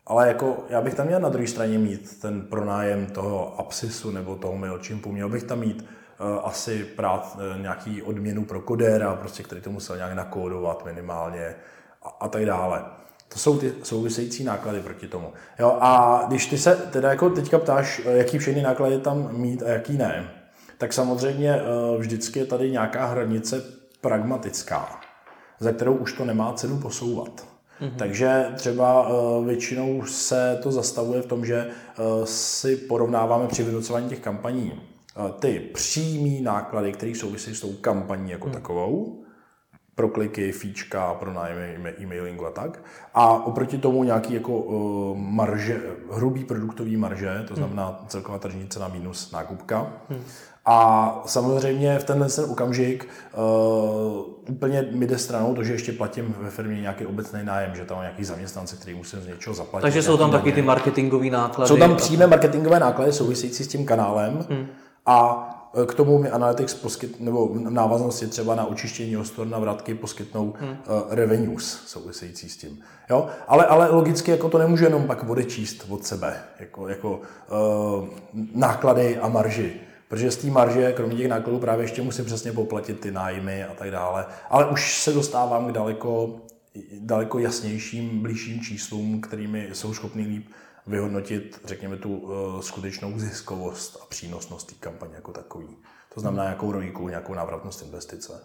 [SPEAKER 2] ale jako já bych tam měl na druhé straně mít ten pronájem toho Apsisu nebo toho MailChimpu, měl bych tam mít asi prát uh, nějaký odměnu pro kodéra, prostě, který to musel nějak nakódovat minimálně a, a tak dále. To jsou ty související náklady proti tomu. Jo, a když ty se teda jako teďka ptáš, eh, jaký všechny náklady tam mít a jaký ne, tak samozřejmě vždycky je tady nějaká hranice pragmatická, za kterou už to nemá cenu posouvat. Mm-hmm. Takže třeba většinou se to zastavuje v tom, že si porovnáváme při vynucování těch kampaní ty přímý náklady, které souvisí s tou kampaní jako mm. takovou, pro kliky, fíčka, pro nájmy e-mailingu a tak. A oproti tomu nějaký jako uh, marže, hrubý produktový marže, to znamená hmm. celková tržní cena minus nákupka. Hmm. A samozřejmě v tenhle ten okamžik uh, úplně mi jde stranou to, že ještě platím ve firmě nějaký obecný nájem, že tam nějaký zaměstnance, který musím z něčeho zaplatit.
[SPEAKER 1] Takže jsou tam taky ty marketingové náklady.
[SPEAKER 2] Jsou tam přímé marketingové náklady související s tím kanálem hmm. A k tomu mi Analytics poskyt, nebo v návaznosti třeba na očištění ostor na vratky poskytnou hmm. uh, revenues související s tím. Jo? Ale, ale logicky jako to nemůže jenom pak odečíst od sebe, jako, jako uh, náklady a marži. Protože z té marže, kromě těch nákladů, právě ještě musím přesně poplatit ty nájmy a tak dále. Ale už se dostávám k daleko, daleko jasnějším, blížším číslům, kterými jsou schopný líp vyhodnotit, řekněme, tu uh, skutečnou ziskovost a přínosnost té kampaně jako takový. To znamená nějakou rojíku, nějakou návratnost investice.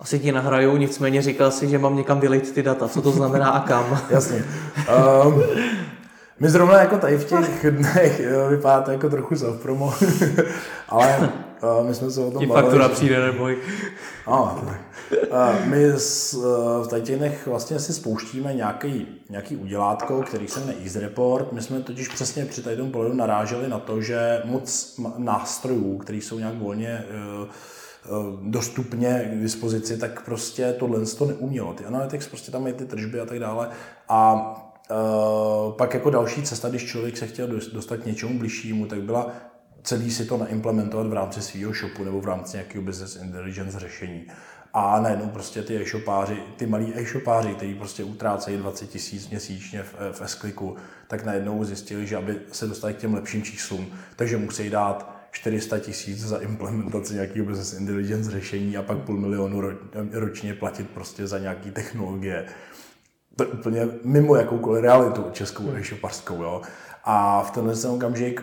[SPEAKER 1] Asi ti nahrajou, nicméně říkal si, že mám někam vylejt ty data. Co to znamená a kam?
[SPEAKER 2] Jasně. Um, my zrovna jako tady v těch dnech vypadá to jako trochu self-promo, ale my jsme se o tom
[SPEAKER 1] Ti faktura přijde, neboj.
[SPEAKER 2] Ano. Uh, my z, uh, v těch dnech vlastně si spouštíme nějaký, nějaký udělátko, který se jmenuje Easy Report. My jsme totiž přesně při tady tom pohledu naráželi na to, že moc nástrojů, které jsou nějak volně uh, dostupně k dispozici, tak prostě tohle to neumělo. Ty analytics, prostě tam mají ty tržby a tak dále. A Uh, pak jako další cesta, když člověk se chtěl dostat k něčemu bližšímu, tak byla celý si to naimplementovat v rámci svého shopu nebo v rámci nějakého business intelligence řešení. A najednou prostě ty e-shopáři, ty malí e-shopáři, kteří prostě utrácejí 20 tisíc měsíčně v, v S-kliku, tak najednou zjistili, že aby se dostali k těm lepším číslům, takže musí dát 400 tisíc za implementaci nějakého business intelligence řešení a pak půl milionu ročně platit prostě za nějaké technologie to je úplně mimo jakoukoliv realitu českou e-shopařskou. Jo. A v tenhle ten okamžik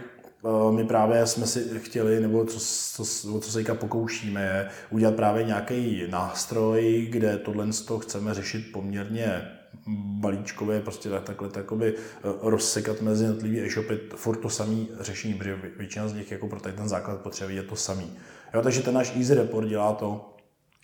[SPEAKER 2] my právě jsme si chtěli, nebo co, co, co se teďka pokoušíme, je udělat právě nějaký nástroj, kde tohle to chceme řešit poměrně balíčkově, prostě tak, takhle takoby eh, rozsekat mezi jednotlivý e-shopy, furt to samý řešení, protože většina z nich jako pro ten základ potřeby je to samý. Jo, takže ten náš Easy Report dělá to,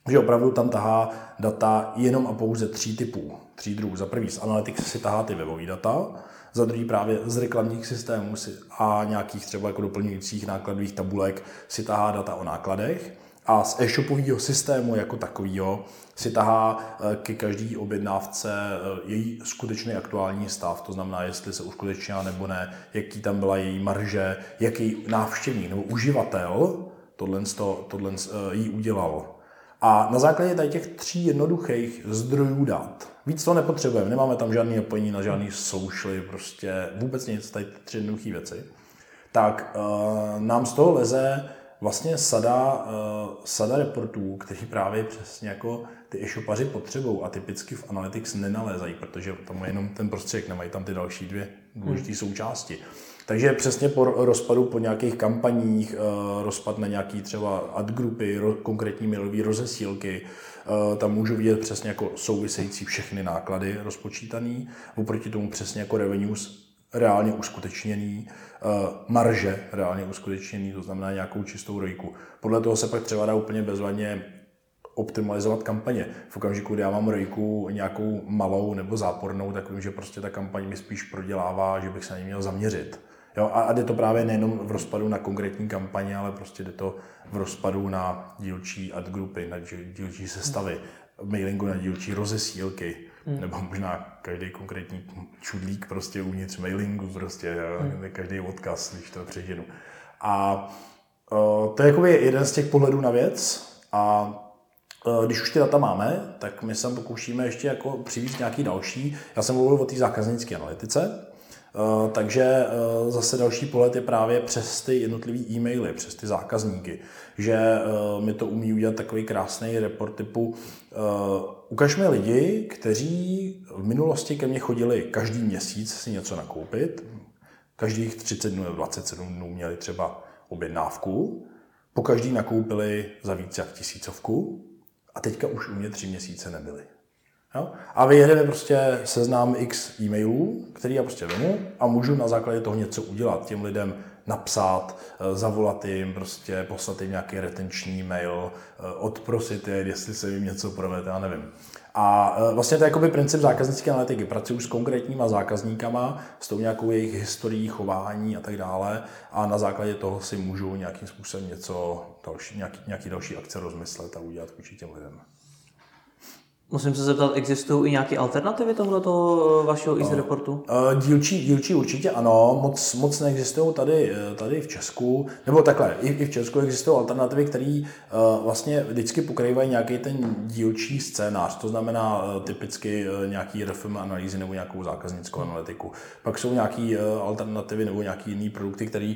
[SPEAKER 2] že opravdu tam tahá data jenom a pouze tří typů, tří druhů. Za prvý z Analytics si tahá ty webové data, za druhý právě z reklamních systémů a nějakých třeba jako doplňujících nákladových tabulek si tahá data o nákladech a z e-shopového systému jako takového si tahá eh, ke každý objednávce eh, její skutečný aktuální stav, to znamená, jestli se uskutečnila nebo ne, jaký tam byla její marže, jaký návštěvník nebo uživatel tohle, tohle eh, jí udělal. A na základě tady těch tří jednoduchých zdrojů dat, víc to nepotřebujeme, nemáme tam žádný napojení na žádný socially, prostě vůbec nic, tady tři jednoduché věci, tak uh, nám z toho leze vlastně sada, uh, sada reportů, který právě přesně jako ty e-shopaři potřebují a typicky v Analytics nenalézají, protože tam je jenom ten prostředek, nemají tam ty další dvě důležité hmm. součásti. Takže přesně po rozpadu po nějakých kampaních, eh, rozpad na nějaký třeba ad grupy, konkrétní mailový rozesílky, eh, tam můžu vidět přesně jako související všechny náklady rozpočítaný, oproti tomu přesně jako revenues reálně uskutečněný, marže reálně uskutečněný, to znamená nějakou čistou rojku. Podle toho se pak třeba dá úplně bezvadně optimalizovat kampaně. V okamžiku, kdy já mám rejku nějakou malou nebo zápornou, tak vím, že prostě ta kampaň mi spíš prodělává, že bych se na ní měl zaměřit. Jo, a, a jde to právě nejenom v rozpadu na konkrétní kampaně, ale prostě jde to v rozpadu na dílčí ad grupy, na dílčí sestavy, mailingu na dílčí rozesílky, hmm. nebo možná každý konkrétní čudlík prostě uvnitř mailingu, prostě hmm. každý odkaz, když to přeženu. A uh, to je jakoby jeden z těch pohledů na věc a Eh, když už ty data máme, tak my se pokoušíme ještě jako přivít nějaký další. Já jsem mluvil o té zákaznické analytice, takže eh, zase další pohled je právě přes ty jednotlivé e-maily, přes ty zákazníky, že mi to umí udělat takový krásný report typu ukaž mi lidi, kteří v minulosti ke mně chodili každý měsíc si něco nakoupit, každých 30 dnů nebo 27 dnů měli třeba objednávku, po každý nakoupili za víc jak tisícovku. A teďka už u mě tři měsíce nebyly. Jo? A vyjedeme prostě seznám x e-mailů, který já prostě vemu a můžu na základě toho něco udělat. Těm lidem napsat, eh, zavolat jim, prostě poslat jim nějaký retenční mail, eh, odprosit je, jestli se jim něco provede, já nevím. A eh, vlastně to je jakoby princip zákaznické analytiky. Pracuji s konkrétníma zákazníkama, s tou nějakou jejich historií, chování a tak dále a na základě toho si můžu nějakým způsobem něco další, nějaký, nějaký další akce rozmyslet a udělat vůči těm lidem.
[SPEAKER 1] Musím se zeptat, existují i nějaké alternativy tohoto vašeho easy reportu?
[SPEAKER 2] Dílčí, dílčí určitě ano, moc, moc neexistují tady, tady v Česku, nebo takhle, i, i v Česku existují alternativy, které vlastně vždycky pokrývají nějaký ten dílčí scénář, to znamená typicky nějaký RFM analýzy nebo nějakou zákaznickou analytiku. Pak jsou nějaké alternativy nebo nějaké jiné produkty, které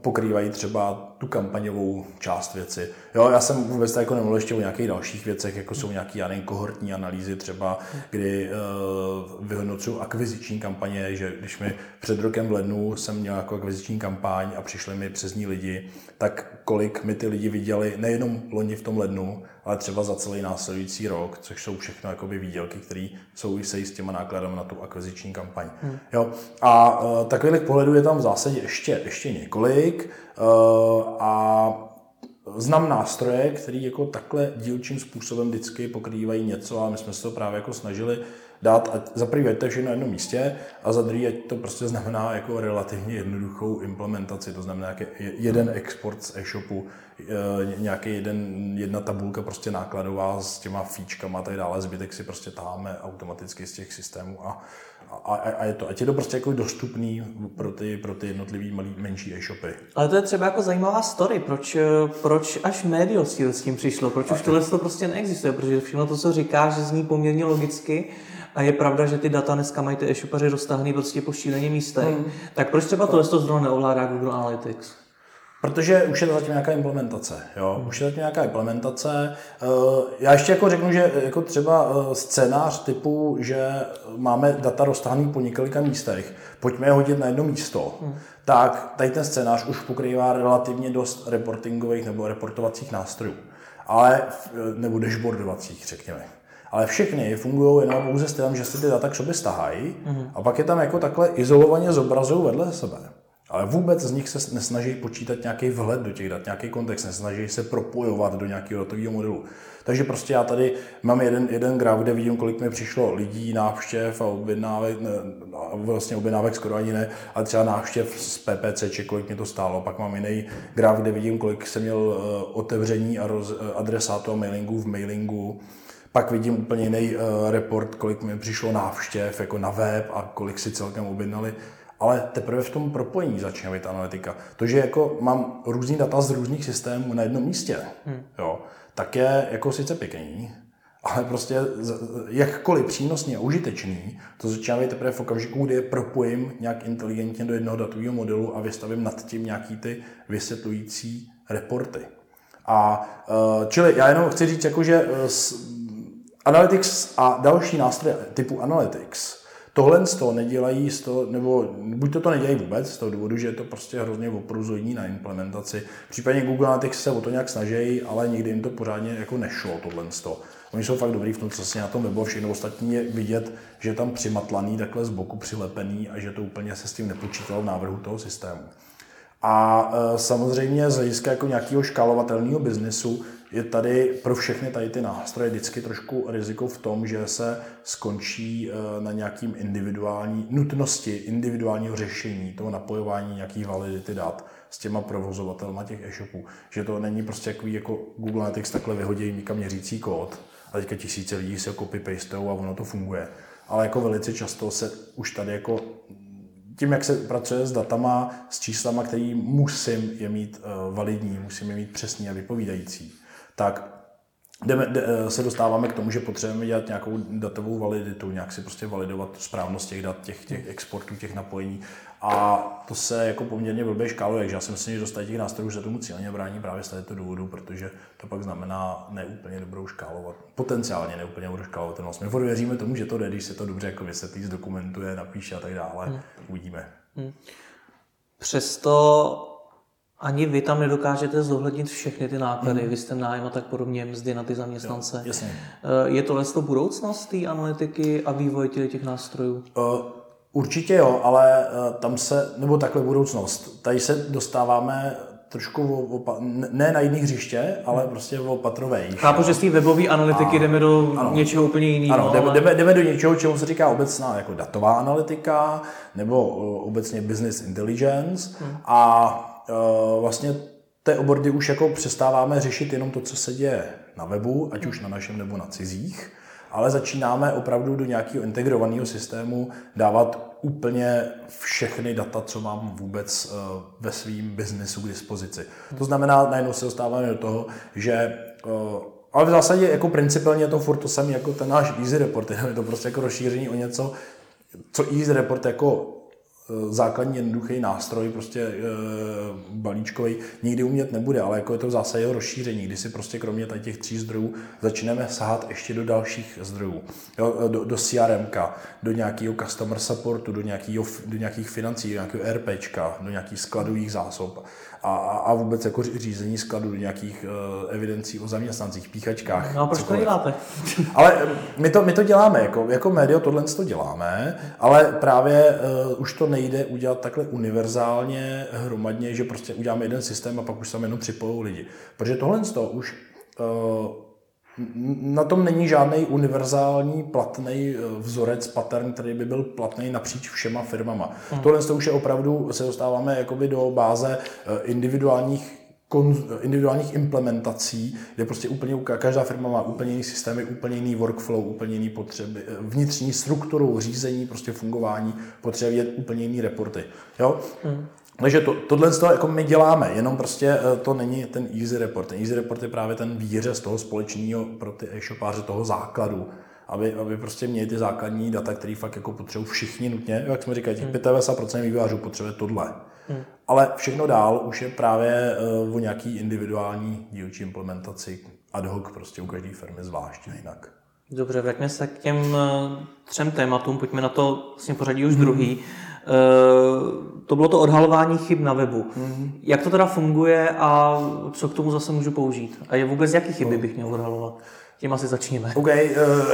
[SPEAKER 2] pokrývají třeba tu kampaňovou část věci. Jo, já jsem vůbec jako nemluvil ještě o nějakých dalších věcech, jako jsou nějaké, já nevím, kohortní analýzy třeba, kdy uh, vyhodnocuju akviziční kampaně, že když mi před rokem v lednu jsem měl jako akviziční kampaň a přišli mi přes ní lidi, tak kolik mi ty lidi viděli nejenom loni v tom lednu, ale třeba za celý následující rok, což jsou všechno jakoby výdělky, které souvisejí s těma nákladami na tu akviziční kampaň. Hmm. Jo? A uh, takových pohledů je tam v zásadě ještě, ještě několik uh, a znám nástroje, které jako takhle dílčím způsobem vždycky pokrývají něco a my jsme se to právě jako snažili dát, ať za prvý, ať to je na jednom místě a za druhý, ať to prostě znamená jako relativně jednoduchou implementaci, to znamená jeden export z e-shopu, e, nějaký jeden, jedna tabulka prostě nákladová s těma fíčkama a tak dále, zbytek si prostě táháme automaticky z těch systémů a a, a, je to, ať je to prostě jako dostupný pro ty, pro ty jednotlivý malý, menší e-shopy.
[SPEAKER 1] Ale to je třeba jako zajímavá story, proč, proč až Medio s tím přišlo, proč už tohle to prostě neexistuje, protože všechno to, co říká, že zní poměrně logicky a je pravda, že ty data dneska mají ty e-shopaři roztahaný prostě po šíleně místech, hmm. tak proč třeba tohle to zrovna neovládá Google Analytics?
[SPEAKER 2] Protože už je to zatím nějaká implementace. Jo? Už je zatím nějaká implementace. Eh, já ještě jako řeknu, že jako třeba eh, scénář typu, že máme data roztáhný po několika místech, pojďme je hodit na jedno místo, hmm. tak tady ten scénář už pokrývá relativně dost reportingových nebo reportovacích nástrojů. Ale, eh, nebo dashboardovacích, řekněme. Ale všechny fungují jenom pouze s tím, že si ty data k sobě stahají hmm. a pak je tam jako takhle izolovaně zobrazují vedle sebe. Ale vůbec z nich se nesnaží počítat nějaký vhled do těch dat, nějaký kontext, nesnaží se propojovat do nějakého datového modelu. Takže prostě já tady mám jeden, jeden graf, kde vidím, kolik mi přišlo lidí, návštěv a objednávek, ne, vlastně objednávek skoro ani ne, ale třeba návštěv z PPC, kolik mě to stálo. Pak mám jiný graf, kde vidím, kolik jsem měl eh, otevření a roz, eh, adresátu a mailingu v mailingu. Pak vidím úplně jiný uh, report, kolik mi přišlo návštěv jako na web a kolik si celkem objednali ale teprve v tom propojení začíná být analytika. To, že jako mám různý data z různých systémů na jednom místě, hmm. jo, tak je jako sice pěkný, ale prostě jakkoliv přínosný a užitečný, to začíná být teprve v okamžiku, kdy je propojím nějak inteligentně do jednoho datového modelu a vystavím nad tím nějaký ty vysvětlující reporty. A e, čili já jenom chci říct, jako, že e, Analytics a další nástroje typu Analytics tohle z toho nedělají, z toho, nebo buď to to nedělají vůbec, z toho důvodu, že je to prostě hrozně opruzojní na implementaci. Případně Google Analytics se o to nějak snaží, ale nikdy jim to pořádně jako nešlo tohle z toho. Oni jsou fakt dobrý v tom, co se na tom webu, všechno ostatní je vidět, že je tam přimatlaný, takhle z boku přilepený a že to úplně se s tím nepočítalo v návrhu toho systému. A e, samozřejmě z hlediska jako nějakého škálovatelného biznesu je tady pro všechny tady ty nástroje vždycky trošku riziko v tom, že se skončí e, na nějakým individuální nutnosti, individuálního řešení, toho napojování nějakých validity dat s těma provozovatelma těch e-shopů. Že to není prostě takový jako Google Analytics takhle vyhodí někam měřící kód a teďka tisíce lidí se copy pastou a ono to funguje. Ale jako velice často se už tady jako tím, jak se pracuje s datama, s číslama, který musím je mít uh, validní, musím je mít přesný a vypovídající, tak jdeme, eh, se dostáváme k tomu, že potřebujeme dělat nějakou datovou validitu, nějak si prostě validovat správnost těch dat, těch, těch exportů, těch napojení. A to se jako poměrně blbě škáluje, takže já si myslím, že dostat těch nástrojů se tomu cíleně brání právě z této důvodu, protože to pak znamená neúplně dobrou škálovat, potenciálně neúplně dobrou škálovatelnost. My věříme tomu, že to jde, když se to dobře jako vysvětlí, zdokumentuje, napíše a tak dále. Hmm. Uvidíme. Hmm.
[SPEAKER 1] Přesto ani vy tam nedokážete zohlednit všechny ty náklady, mm. vy jste nájem a tak podobně, mzdy na ty zaměstnance.
[SPEAKER 2] Jo, jasně.
[SPEAKER 1] Eh, je tohle to budoucnost té analytiky a vývoj těch nástrojů? Uh,
[SPEAKER 2] určitě jo, ale uh, tam se, nebo takhle budoucnost. Tady se dostáváme trošku opa- ne na jiných hřiště, ale hmm. prostě o patrovejš.
[SPEAKER 1] Chápu, že z té webové analytiky a, jdeme do ano, něčeho úplně jiného.
[SPEAKER 2] Ano, jdeme, jdeme, jdeme do něčeho, čemu se říká obecná jako datová analytika, nebo obecně business intelligence. Hmm. A Eh, vlastně té obor, kdy už jako přestáváme řešit jenom to, co se děje na webu, ať už na našem nebo na cizích, ale začínáme opravdu do nějakého integrovaného systému dávat úplně všechny data, co mám vůbec eh, ve svém biznesu k dispozici. To znamená, najednou se dostáváme do toho, že eh, ale v zásadě jako principálně to furt to samé jako ten náš Easy Report, je to prostě jako rozšíření o něco, co Easy Report jako Eh, základní jednoduchý nástroj, prostě e, balíčkový, nikdy umět nebude, ale jako je to v zásadě jeho rozšíření, kdy si prostě kromě tady těch tří zdrojů začneme sahat ještě do dalších zdrojů, jo, eh, do, do CRM, do nějakého customer supportu, do, nějakého, do nějakých financí, do nějakého RPčka, do nějakých skladových zásob a, a vůbec jako řízení skladu do nějakých uh, evidencí o zaměstnancích, píchačkách.
[SPEAKER 1] No a proč to děláte?
[SPEAKER 2] ale my to, my to děláme, jako, jako médio tohle to děláme, ale právě uh, už to nejde udělat takhle univerzálně, hromadně, že prostě uděláme jeden systém a pak už tam jenom připojují lidi. Protože tohle to už uh, na tom není žádný univerzální platný eh, vzorec, pattern, který by byl platný napříč všema firmama. Hmm. Tohle už je opravdu, se dostáváme jakoby do báze eh, individuálních individuálních implementací, kde prostě úplně každá firma má úplně jiný systémy, úplně jiný workflow, úplně jiný potřeby, eh, vnitřní strukturu, řízení, prostě fungování, potřebuje úplně jiný reporty. Jo? Hmm. Takže to, tohle to jako my děláme, jenom prostě eh, to není ten easy report. Ten easy report je právě ten výřez toho společného pro ty e-shopáře, toho základu, aby, aby prostě měli ty základní data, které fakt jako potřebují všichni nutně. Jak jsme říkali, těch 95% hmm. vývojářů potřebuje tohle. Hmm. Ale všechno dál už je právě uh, o nějaký individuální dílčí implementaci ad hoc prostě u každé firmy zvlášť jinak.
[SPEAKER 1] Dobře, vraťme se k těm eh, třem tématům, pojďme na to vlastně pořadí už hmm. druhý. Uh, to bylo to odhalování chyb na webu. Mm-hmm. Jak to teda funguje a co k tomu zase můžu použít? A je vůbec jaký chyby no. bych měl odhalovat? Tím asi začněme.
[SPEAKER 2] OK, uh,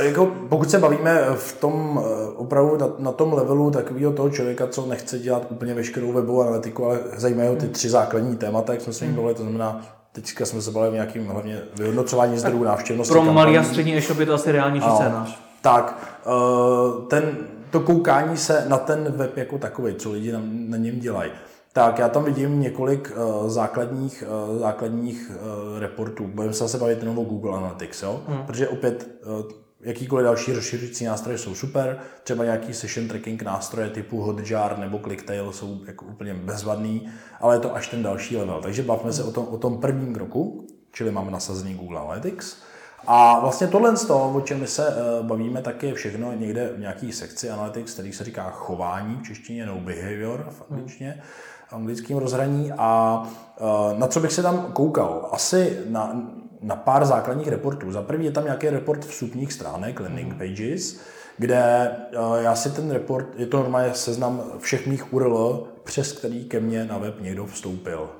[SPEAKER 2] jako pokud se bavíme v tom uh, opravdu na, na tom levelu takového toho člověka, co nechce dělat úplně veškerou webovou analytiku, ale zajímají ho ty tři základní témata, jak jsme se jim bavili, to znamená Teďka jsme se bavili o nějakým hlavně vyhodnocování zdrojů návštěvnosti.
[SPEAKER 1] Pro malý a střední e-shop je to asi reálnější scénář.
[SPEAKER 2] Tak, ten, to koukání se na ten web jako takový, co lidi na, na něm dělají. Tak já tam vidím několik uh, základních, uh, základních uh, reportů. Budeme se zase bavit jenom o Google Analytics, jo? Hmm. protože opět uh, jakýkoliv další rozšiřující nástroje jsou super, třeba nějaký session tracking nástroje typu Hotjar nebo Clicktail jsou jako úplně bezvadný, ale je to až ten další level. Takže bavme se o tom, o tom prvním kroku, čili máme nasazený Google Analytics. A vlastně tohle z toho, o čem my se uh, bavíme, tak je všechno někde v nějaký sekci Analytics, který se říká chování v češtině, no behavior v angličtině, anglickým rozhraní. A uh, na co bych se tam koukal? Asi na, na pár základních reportů. Za prvý je tam nějaký report vstupních stránek, landing pages, kde uh, já si ten report, je to normálně seznam všech mých URL, přes který ke mně na web někdo vstoupil.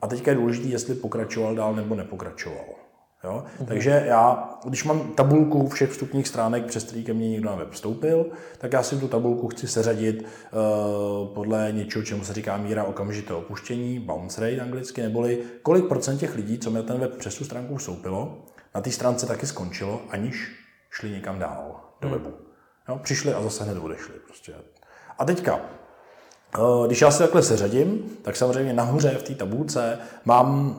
[SPEAKER 2] A teďka je důležité, jestli pokračoval dál nebo nepokračoval. Jo? Mm-hmm. Takže já, když mám tabulku všech vstupních stránek, přes který ke mně někdo na web vstoupil, tak já si tu tabulku chci seřadit uh, podle něčeho, čemu se říká míra okamžitého opuštění, bounce rate anglicky, neboli kolik procent těch lidí, co mi ten web přes tu stránku vstoupilo, na té stránce taky skončilo, aniž šli někam dál do hmm. webu. Jo? Přišli a zase hned odešli. Prostě. A teďka, když já si takhle seřadím, tak samozřejmě nahoře v té tabulce mám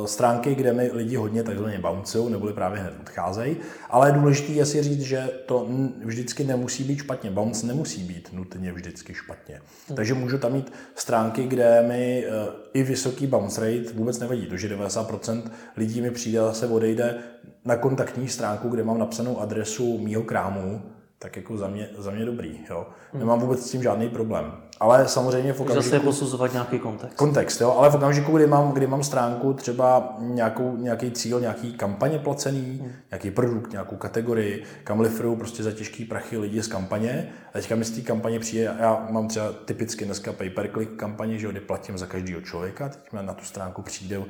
[SPEAKER 2] uh, stránky, kde mi lidi hodně takzvaně bounceují, neboli právě hned odcházejí, ale důležité je si říct, že to vždycky nemusí být špatně. Bounce nemusí být nutně vždycky špatně. Hmm. Takže můžu tam mít stránky, kde mi uh, i vysoký bounce rate vůbec nevadí. To, že 90% lidí mi přijde a zase odejde na kontaktní stránku, kde mám napsanou adresu mýho krámu, tak jako za mě, za mě dobrý. Jo. Hmm. Nemám vůbec s tím žádný problém. Ale samozřejmě v okamžiku...
[SPEAKER 1] Zase posuzovat nějaký kontext.
[SPEAKER 2] Kontext, jo, ale v okamžiku, kdy mám, kdy mám stránku třeba nějakou, nějaký cíl, nějaký kampaně placený, hmm. nějaký produkt, nějakou kategorii, kam lifruju prostě za těžký prachy lidi z kampaně. A teďka mi z té kampaně přijde, já mám třeba typicky dneska pay per click kampaně, že kdy platím za každého člověka, teď na tu stránku přijde uh,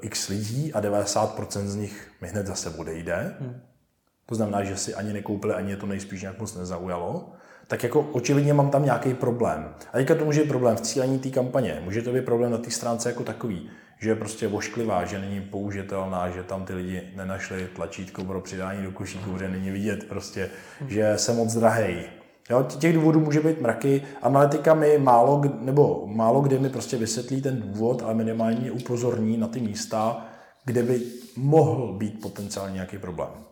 [SPEAKER 2] x lidí a 90% z nich mi hned zase odejde. Hmm to znamená, že si ani nekoupili, ani je to nejspíš nějak moc nezaujalo, tak jako očividně mám tam nějaký problém. A teďka to může být problém v cílení té kampaně, může to být problém na té stránce jako takový, že je prostě vošklivá, že není použitelná, že tam ty lidi nenašli tlačítko pro přidání do košíku, kde není vidět prostě, že jsem moc drahej. Jo, těch důvodů může být mraky. Analytika mi málo, nebo málo kdy mi prostě vysvětlí ten důvod, ale minimálně upozorní na ty místa, kde by mohl být potenciálně nějaký problém.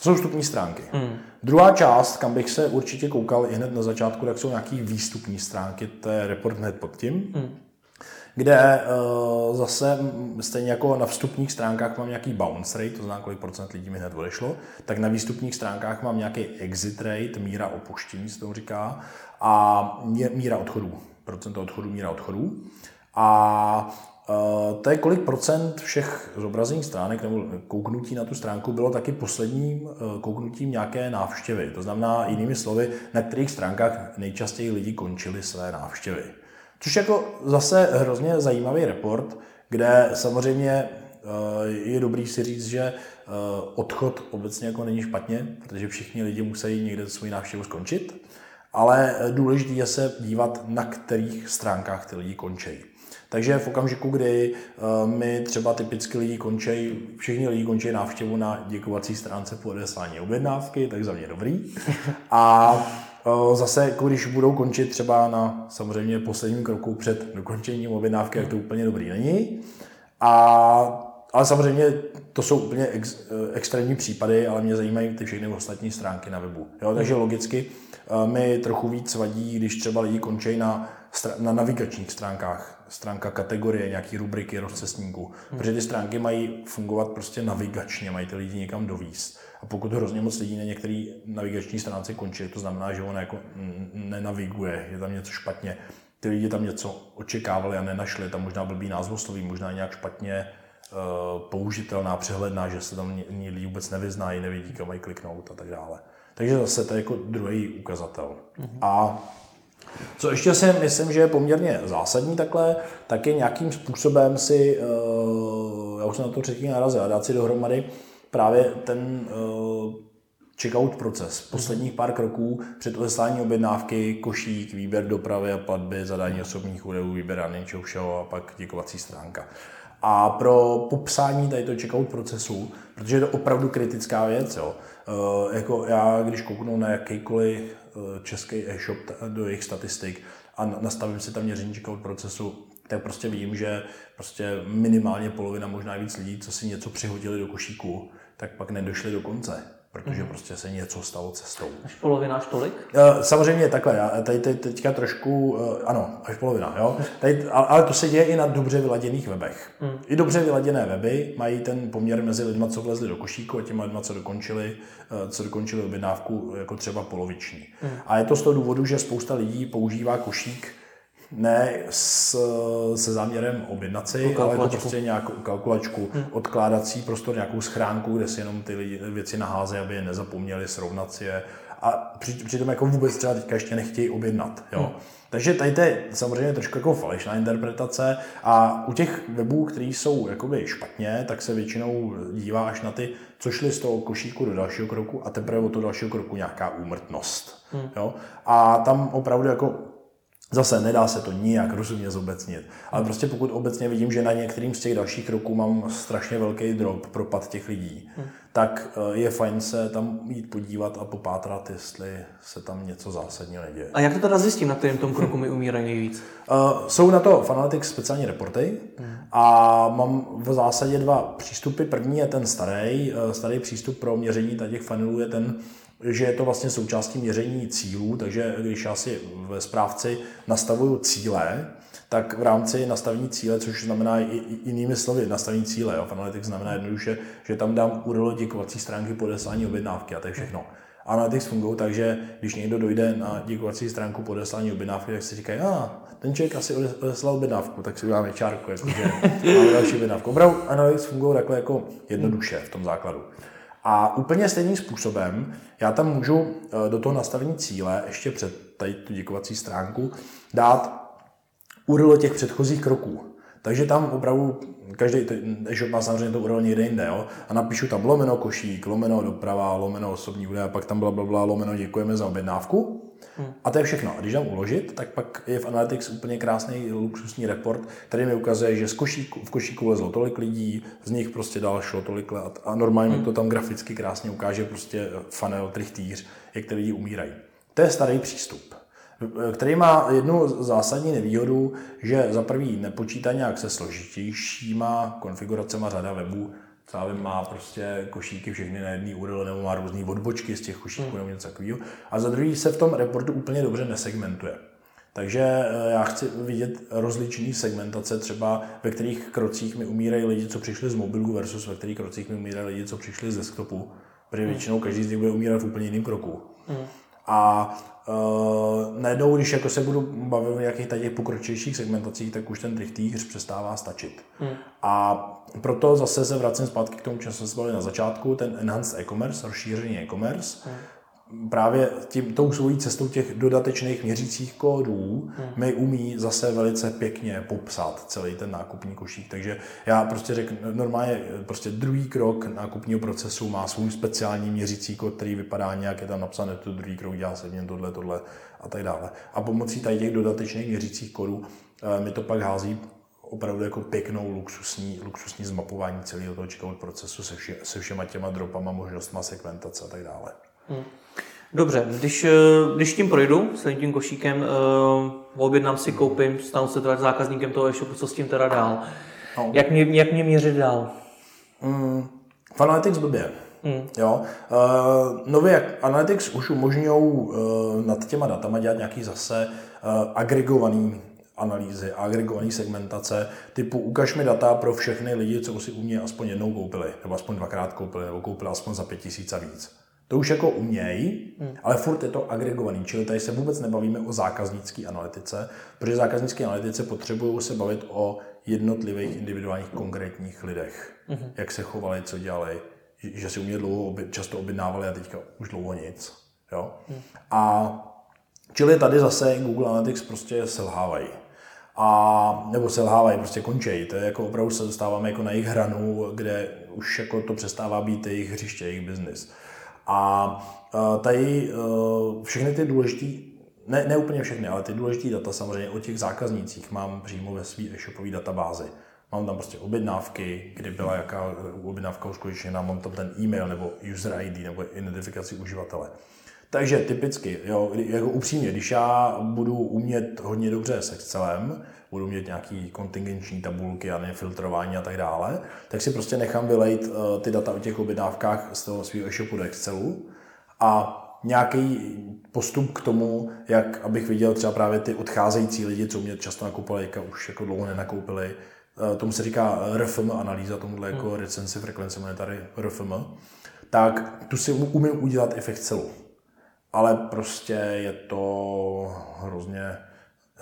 [SPEAKER 2] To jsou vstupní stránky. Hmm. Druhá část, kam bych se určitě koukal i hned na začátku, tak jsou nějaký výstupní stránky, to je report hned pod tím, hmm. kde uh, zase stejně jako na vstupních stránkách mám nějaký bounce rate, to znamená, kolik procent lidí mi hned odešlo, tak na výstupních stránkách mám nějaký exit rate, míra opuštění se tomu říká, a míra odchodů, procento odchodů, míra odchodů. A Eh, to je kolik procent všech zobrazených stránek nebo kouknutí na tu stránku bylo taky posledním eh, kouknutím nějaké návštěvy. To znamená, jinými slovy, na kterých stránkách nejčastěji lidi končili své návštěvy. Což jako zase hrozně zajímavý report, kde samozřejmě eh, je dobrý si říct, že odchod obecně jako není špatně, protože všichni lidi musí někde svou návštěvu skončit, ale důležité je se dívat, na kterých stránkách ty lidi končí. Takže v okamžiku, kdy uh, my třeba typicky lidi končí, všichni lidi končí návštěvu na děkovací stránce po odeslání objednávky, tak za mě dobrý. A uh, zase, jako když budou končit třeba na samozřejmě posledním kroku před dokončením objednávky, tak to úplně dobrý není. A ale samozřejmě to jsou úplně ex, eh, extrémní případy, ale mě zajímají ty všechny ostatní stránky na webu. Jo, takže logicky mi trochu víc vadí, když třeba lidi končí na, na navigačních stránkách stránka kategorie, nějaký rubriky rozcestníků. Hmm. Protože ty stránky mají fungovat prostě navigačně, mají ty lidi někam dovíst. A pokud hrozně moc lidí na některé navigační stránce končí, to znamená, že on jako nenaviguje, je tam něco špatně. Ty lidi tam něco očekávali a nenašli, tam možná blbý názvosloví, možná nějak špatně uh, použitelná, přehledná, že se tam lidi vůbec nevyznají, nevidí, kam mají kliknout a tak dále. Takže zase to je jako druhý ukazatel. Mm-hmm. A co ještě si myslím, že je poměrně zásadní takhle, tak je nějakým způsobem si, eh, já už jsem na to předtím narazil, dát si dohromady právě ten eh, checkout proces. Posledních pár kroků před odeslání objednávky, košík, výběr dopravy a platby, zadání osobních údajů, výběr něčeho všeho a pak děkovací stránka. A pro popsání tady toho checkout procesu, protože je to opravdu kritická věc, jo, uh, jako já, když kouknu na jakýkoliv český e-shop do jejich statistik a nastavím si tam měření checkout procesu, tak prostě vím, že prostě minimálně polovina, možná víc lidí, co si něco přihodili do košíku, tak pak nedošli do konce protože mm-hmm. prostě se něco stalo cestou.
[SPEAKER 1] Až polovina, až tolik?
[SPEAKER 2] Samozřejmě takhle, já tady, tady teďka trošku, uh, ano, až polovina, jo. Tady, ale to se děje i na dobře vyladěných webech. Mm. I dobře vyladěné weby mají ten poměr mezi lidmi, co vlezli do košíku a těma lidma, co dokončili, uh, co dokončili objednávku, jako třeba poloviční. Mm. A je to z toho důvodu, že spousta lidí používá košík Ne s, se záměrem objednat si, ale jako prostě nějakou kalkulačku, hmm. odkládací prostor, nějakou schránku, kde si jenom ty lidi, věci naházejí, aby je nezapomněli, srovnat si je. A přitom jako vůbec třeba teďka ještě nechtějí objednat. Jo? Hmm. Takže tady to je samozřejmě trošku jako falešná interpretace a u těch webů, které jsou jakoby špatně, tak se většinou dívá až na ty, co šli z toho košíku do dalšího kroku a teprve od toho dalšího kroku nějaká úmrtnost. Hmm. Jo? A tam opravdu jako Zase nedá se to nijak rozumně zobecnit, ale prostě pokud obecně vidím, že na některým z těch dalších kroků mám strašně velký drop, propad těch lidí, hmm. tak eh, je fajn se tam jít podívat a popátrat, jestli se tam něco zásadního neděje.
[SPEAKER 1] A jak to teda zjistím, na kterém tom kroku mi umírají nejvíc?
[SPEAKER 2] Uh, jsou na to Fanalytics speciální reporty hmm. a mám v zásadě dva přístupy. První je ten starý, uh, starý přístup pro měření těch funnelů je ten, že je to vlastně součástí měření cílů, takže když já si ve správci nastavuju cíle, tak v rámci nastavení cíle, což znamená i jinými slovy nastavení cíle, jo, Analytics znamená jednoduše, že tam dám URL děkovací stránky podeslání objednávky a to je všechno. Analytics fungují tak, že když někdo dojde na děkovací stránku podeslání objednávky, tak si říkají, a ten člověk asi odeslal objednávku, tak si uděláme čárku, jakože máme další objednávku. Opravdu Analytics fungují takhle jako jednoduše v tom základu. A úplně stejným způsobem já tam můžu eh, do toho nastavení cíle ještě před tady tu děkovací stránku dát URL těch předchozích kroků. Takže tam opravdu každý e-shop má samozřejmě to URL někde jinde, jo? a napíšu tam lomeno košík, lomeno doprava, lomeno osobní údaje, a pak tam bla, bla, bla, lomeno děkujeme za objednávku. Hmm. A to je všechno. A když dám uložit, tak pak je v Analytics úplně krásný luxusní report, který mi ukazuje, že z košíku, v košíku lezlo tolik lidí, z nich prostě dál šlo tolik let a normálně hmm. to tam graficky krásně ukáže prostě funnel, trichtýř, jak ty lidi umírají. To je starý přístup který má jednu zásadní nevýhodu, že za prvý nepočítá nějak se složitějšíma konfiguracemi řada webů, třeba má prostě košíky všechny na jedný URL nebo má různé odbočky z těch košíků hmm. nebo něco takového. A za druhý se v tom reportu úplně dobře nesegmentuje. Takže eh, já chci vidět rozličné segmentace, třeba ve kterých krocích mi umírají lidi, co přišli z mobilu versus ve kterých krocích mi umírají lidi, co přišli z desktopu. Protože většinou každý z nich bude umírat v úplně jiném kroku. Hmm. A uh, najednou, když jako se budu bavit o nějakých těch pokročilejších segmentacích, tak už ten trichtýř přestává stačit. Hmm. A proto zase se vracím zpátky k tomu, čem jsme se bavili na začátku, ten enhanced e-commerce, rozšířený e-commerce, hmm právě tím, tou svojí cestou těch dodatečných měřících kódů hmm. mi umí zase velice pěkně popsat celý ten nákupní košík. Takže já prostě řeknu, normálně prostě druhý krok nákupního procesu má svůj speciální měřící kód, který vypadá nějak, je tam napsané, to druhý krok dělá se něm tohle, tohle a tak dále. A pomocí tady těch dodatečných měřících kódů eh, mi to pak hází opravdu jako pěknou luxusní, luxusní zmapování celého toho checkout procesu se, vše, se všema těma dropama, možnostma sekventace a tak dále.
[SPEAKER 1] Dobře, když, eh, když tím projdu s tím košíkem, uh, objednám si, koupím, stanu se teda zákazníkem toho e-shopu, co s tím teda dál? No. Jak, mě, jak mě měřit dál?
[SPEAKER 2] Mm, Analytics blbě. Mm. Jo. Uh, nově Analytics už umožňují uh, nad těma datama dělat nějaký zase uh, agregovaný analýzy, agregované segmentace, typu ukaž mi data pro všechny lidi, co si u mě aspoň jednou koupili, nebo aspoň dvakrát koupili, nebo koupili aspoň za pět tisíc a víc. To už jako umějí, hmm. ale furt je to agregovaný, čili tady se vůbec nebavíme o zákaznické analytice, protože zákaznické analytice potřebují se bavit o jednotlivých individuálních konkrétních lidech. Hmm. Jak se chovali, co dělali, že si u mě dlouho, často objednávali a teďka už dlouho nic. Jo? Hmm. A čili tady zase Google Analytics prostě selhávají. A, nebo selhávají, prostě končí. To je jako opravdu se dostáváme jako na jejich hranu, kde už jako to přestává být jejich hřiště, jejich biznis. A tady e, všechny ty důležité, ne, ne úplně všechny, ale ty důležité data samozřejmě o těch zákaznících mám přímo ve své e-shopové databázi. Mám tam prostě objednávky, kdy byla jaká objednávka uskutečněna, mám tam ten e-mail nebo user ID nebo identifikaci uživatele. Takže typicky, jo, jako upřímně, když já budu umět hodně dobře s Excelem, budu mít nějaký kontingenční tabulky a nefiltrování a tak dále, tak si prostě nechám vylejt uh, ty data o těch objednávkách z toho svého e-shopu do Excelu a nějaký postup k tomu, jak abych viděl třeba právě ty odcházející lidi, co mě často nakupovali, jak už jako dlouho nenakoupili. Uh, tomu se říká RFM analýza, tomuhle jako hmm. Recensive Frequency Monetary RFM. Tak tu si umím udělat i v Excelu. Ale prostě je to hrozně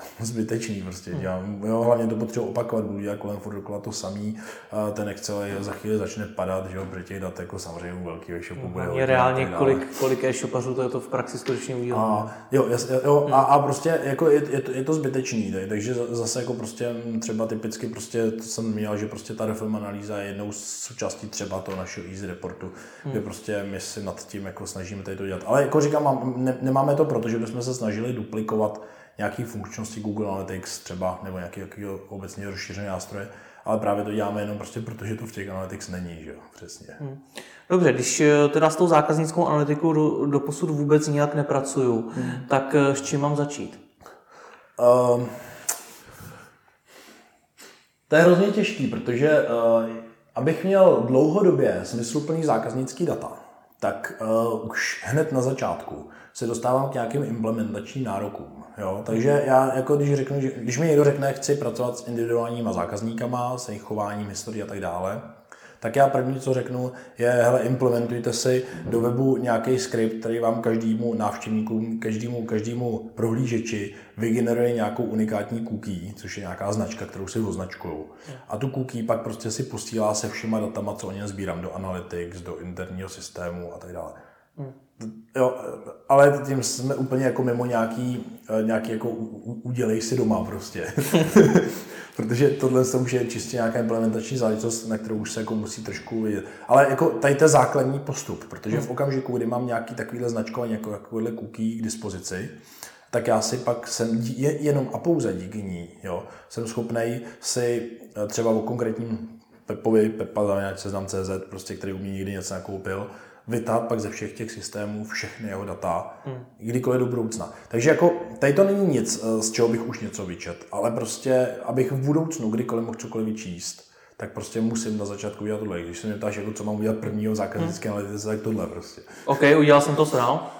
[SPEAKER 2] zbytečný prostě. Dělám, jo, hlavně to potřebuji opakovat, budu dělat kolem furt dokola to samý, a ten Excel je, za chvíli začne padat, že jo, protože těch dat jako samozřejmě u velkého e-shopu bude
[SPEAKER 1] Je reálně, kolik, kolik e-shopařů to je to v praxi skutečně udělá.
[SPEAKER 2] A, jo, jas, jo hmm. a, a, prostě jako je, je, to, je to zbytečný, tak, takže zase jako prostě třeba typicky prostě to jsem měl, že prostě ta reform analýza je jednou z součástí třeba toho našeho easy reportu, hmm. kde prostě my si nad tím jako snažíme tady to dělat. Ale jako říkám, ne, nemáme to proto, že bychom se snažili duplikovat nějaké funkčnosti Google Analytics třeba, nebo nějaký, nějaký obecně rozšířené nástroje, ale právě to děláme jenom prostě proto, že to v těch Analytics není, že jo, přesně. Hmm.
[SPEAKER 1] Dobře, když eh, teda s tou zákaznickou analytikou do, do posud vůbec nijak nepracuju, hmm. tak eh, s čím mám začít? Um,
[SPEAKER 2] to je hrozně těžký, protože uh, abych měl dlouhodobě smysluplný zákaznický data, tak uh, už hned na začátku se dostávám k nějakým implementačním nárokům. Jo? Takže já, jako když, řeknu, že, když mi někdo řekne, chci pracovat s individuálníma zákazníkama, s jejich chováním, historií a tak dále, tak já první, co řeknu, je, hele, implementujte si do webu nějaký skript, který vám každému návštěvníku, každému, každému prohlížeči vygeneruje nějakou unikátní cookie, což je nějaká značka, kterou si označkují. A tu cookie pak prostě si posílá se všema datama, co o něm sbírám, do analytics, do interního systému a tak dále. Hmm. Jo, ale tím jsme úplně jako mimo nějaký, eh, nějaký jako udělej si doma prostě. Protože tohle už je čistě nějaká implementační záležitost, na kterou už se jako musí trošku vidět. Ale jako tady to je základní postup, protože v hmm. okamžiku, kdy mám nějaký takovýhle značkování, jako takovýhle cookie k dispozici, tak já si pak jsem jenom a pouze díky ní, jo, jsem schopný si eh, třeba o konkrétním Pepovi, Pepa za seznam CZ, prostě, který u mě nikdy něco nakoupil, vytát pak ze všech těch systémů všechny jeho data, hmm. kdykoliv do budoucna. Takže jako tady to není nic, eh, z čeho bych už něco vyčet, ale prostě, abych v budoucnu kdykoliv mohl cokoliv vyčíst, tak prostě musím na začátku udělat tohle. Když se mě ptáš, jako co mám udělat prvního zákaznické hmm. analytice, tak tohle prostě.
[SPEAKER 1] OK, udělal jsem to sám.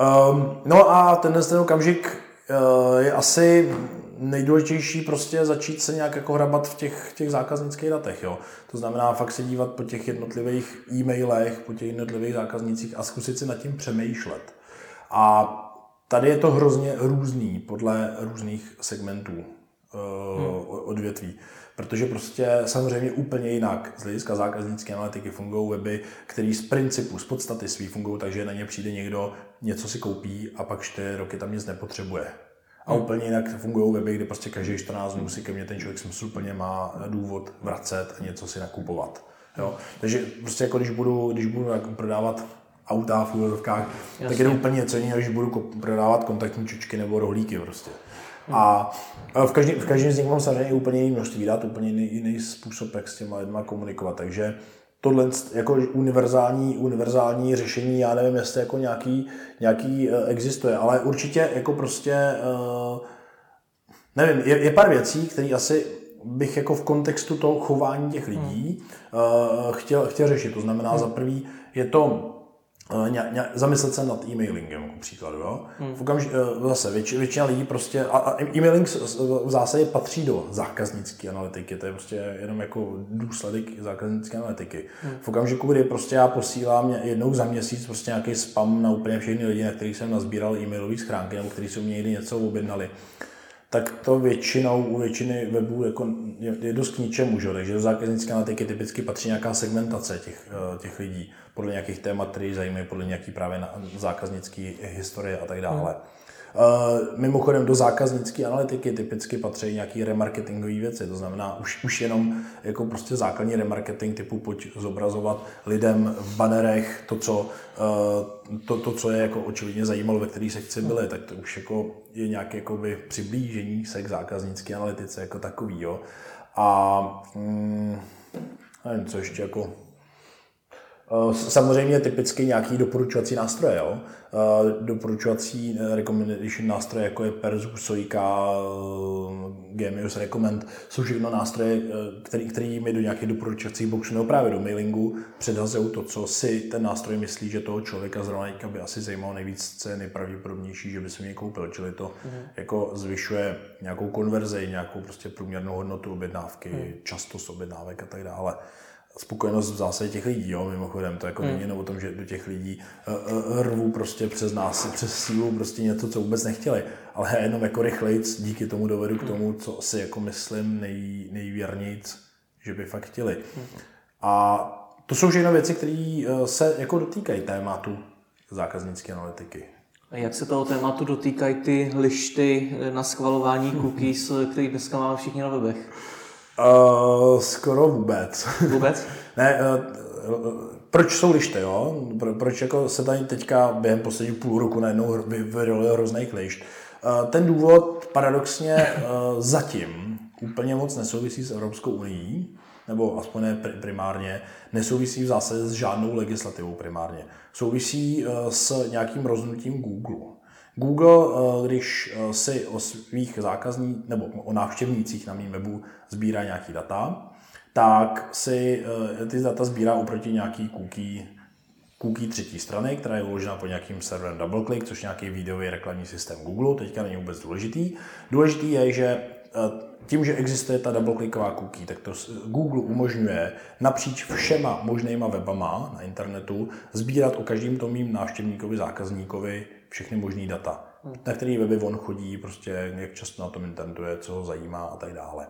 [SPEAKER 2] Um, no a tenhle ten okamžik uh, je asi nejdůležitější prostě začít se nějak jako hrabat v těch, těch zákaznických datech. Jo. To znamená fakt se dívat po těch jednotlivých e-mailech, po těch jednotlivých zákaznicích a zkusit si nad tím přemýšlet. A tady je to hrozně různý podle různých segmentů uh, hmm. odvětví. Protože prostě samozřejmě úplně jinak z hlediska zákaznické analytiky fungují weby, které z principu, z podstaty svý fungují, takže na ně přijde někdo, něco si koupí a pak čtyři roky tam nic nepotřebuje. A úplně jinak fungují weby, kde prostě každý 14 dnů si ke mně ten člověk smysluplně má důvod vracet a něco si nakupovat. Jo? Takže prostě jako když budu, když budu jako prodávat auta v úvodovkách, tak je to úplně něco jiného, když budu prodávat kontaktní čočky nebo rohlíky prostě. Hmm. A v každém, v každém z nich mám samozřejmě úplně jiný množství dát, úplně jiný, jiný způsob, jak s těma lidma komunikovat. Takže tohle jako univerzální, univerzální řešení, já nevím, jestli jako nějaký, nějaký uh, existuje, ale určitě jako prostě, uh, nevím, je, je pár věcí, které asi bych jako v kontextu toho chování těch lidí uh, chtěl, chtěl řešit. To znamená, hmm. za prvý je to ně, ně, zamyslet se nad e-mailingem, jako příkladu. Jo? Hmm. V okamž, eh, zase větši, většina lidí prostě, a, a e-mailing v zásadě patří do zákaznické analytiky, to je prostě jenom jako důsledek zákaznické analytiky. Hmm. V okamžiku, kdy prostě já posílám jednou za měsíc prostě nějaký spam na úplně všechny lidi, na kterých jsem nazbíral e-mailové schránky, nebo kteří jsou mě někdy něco objednali, tak to většinou u většiny webů jako je, je dost k ničemu, že? takže do zákaznické analytiky typicky patří nějaká segmentace těch, eh, těch lidí podle nějakých témat, které zajímají, podle nějaký právě zákaznické historie a tak dále. Hmm. Uh, mimochodem do zákaznické analytiky typicky patří nějaké remarketingové věci, to znamená už, už jenom jako prostě základní remarketing typu pojď zobrazovat lidem v banerech to, co, uh, to, to, co je jako očividně zajímalo, ve kterých sekci byly, tak to už jako je nějaké jakoby přiblížení se k zákaznické analytice jako takový. Jo. A mm, nevím, co ještě jako Eh, samozřejmě typicky nějaký doporučovací nástroje. Jo? Eh, doporučovací eh, recommendation nástroje, jako je Perzus, Sojka, Genius Recommend, jsou všechno nástroje, který, který mi do nějakých doporučovacích boxů nebo právě do mailingu předhazují to, co si ten nástroj myslí, že toho člověka zrovna by asi zajímalo nejvíc, co je nejpravděpodobnější, že by si mě koupil. Čili to mm. jako zvyšuje nějakou konverzi, nějakou prostě průměrnou hodnotu objednávky, mm. častost objednávek a tak dále. Spokojenost v zásadě těch lidí, jo, mimochodem, to jako hmm. není jenom o tom, že do těch lidí uh, uh, rvou prostě přes nás, přes sílu prostě něco, co vůbec nechtěli, ale jenom jako rychlejc díky tomu dovedu k tomu, co si jako myslím nej, nejvěrnějc, že by fakt chtěli. Hmm. A to jsou všechno věci, které se jako dotýkají tématu zákaznické analytiky.
[SPEAKER 1] A jak se toho tématu dotýkají ty lišty na schvalování cookies, který dneska máme všichni na webech?
[SPEAKER 2] Uh, skoro vůbec.
[SPEAKER 1] Vůbec?
[SPEAKER 2] ne, uh, proč jsou lišty, jo? Pro, proč jako se tady teďka během posledních půl roku najednou vyroli hrozný lišt? Uh, ten důvod paradoxně uh, zatím úplně moc nesouvisí s Evropskou unii, nebo aspoň ne primárně, nesouvisí v zásadě s žádnou legislativou primárně. Souvisí s nějakým rozhodnutím Google. Google, eh, když eh, si o svých zákaznících nebo o návštěvnících na mém webu sbírá nějaký data, tak si eh, ty data sbírá oproti nějaký cookie, cookie třetí strany, která je uložena pod nějakým serverem DoubleClick, což je nějaký videový reklamní systém Google, teďka není vůbec důležitý. Důležitý je, že tím, že existuje ta doubleclicková cookie, tak to Google umožňuje napříč všema možnýma webama na internetu sbírat o každém tom mým návštěvníkovi, zákazníkovi všechny možný data, hmm. na který weby on chodí, prostě jak často na tom internetu je, co ho zajímá a tak dále.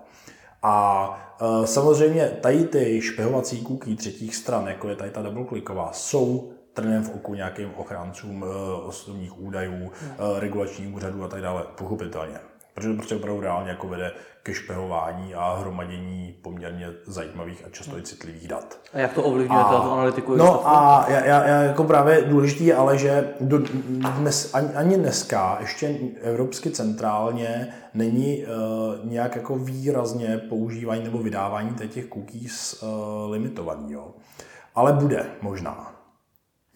[SPEAKER 2] A e, samozřejmě tady ty špehovací cookie třetích stran, jako je tady ta doubleclicková, jsou trnem v oku nějakým ochráncům e, osobních údajů, hmm. e, regulačních úřadů a tak dále, pochopitelně protože to prostě opravdu reálně jako vede ke špehování a hromadění poměrně zajímavých a často i citlivých dat.
[SPEAKER 1] A jak to ovlivňuje tu analytiku?
[SPEAKER 2] No a já, já, já, jako právě důležitý je ale, že do, dnes, ani, ani dneska ještě evropsky centrálně není uh, nějak jako výrazně používání nebo vydávání těch cookies uh, limitovaný. Jo. Ale bude možná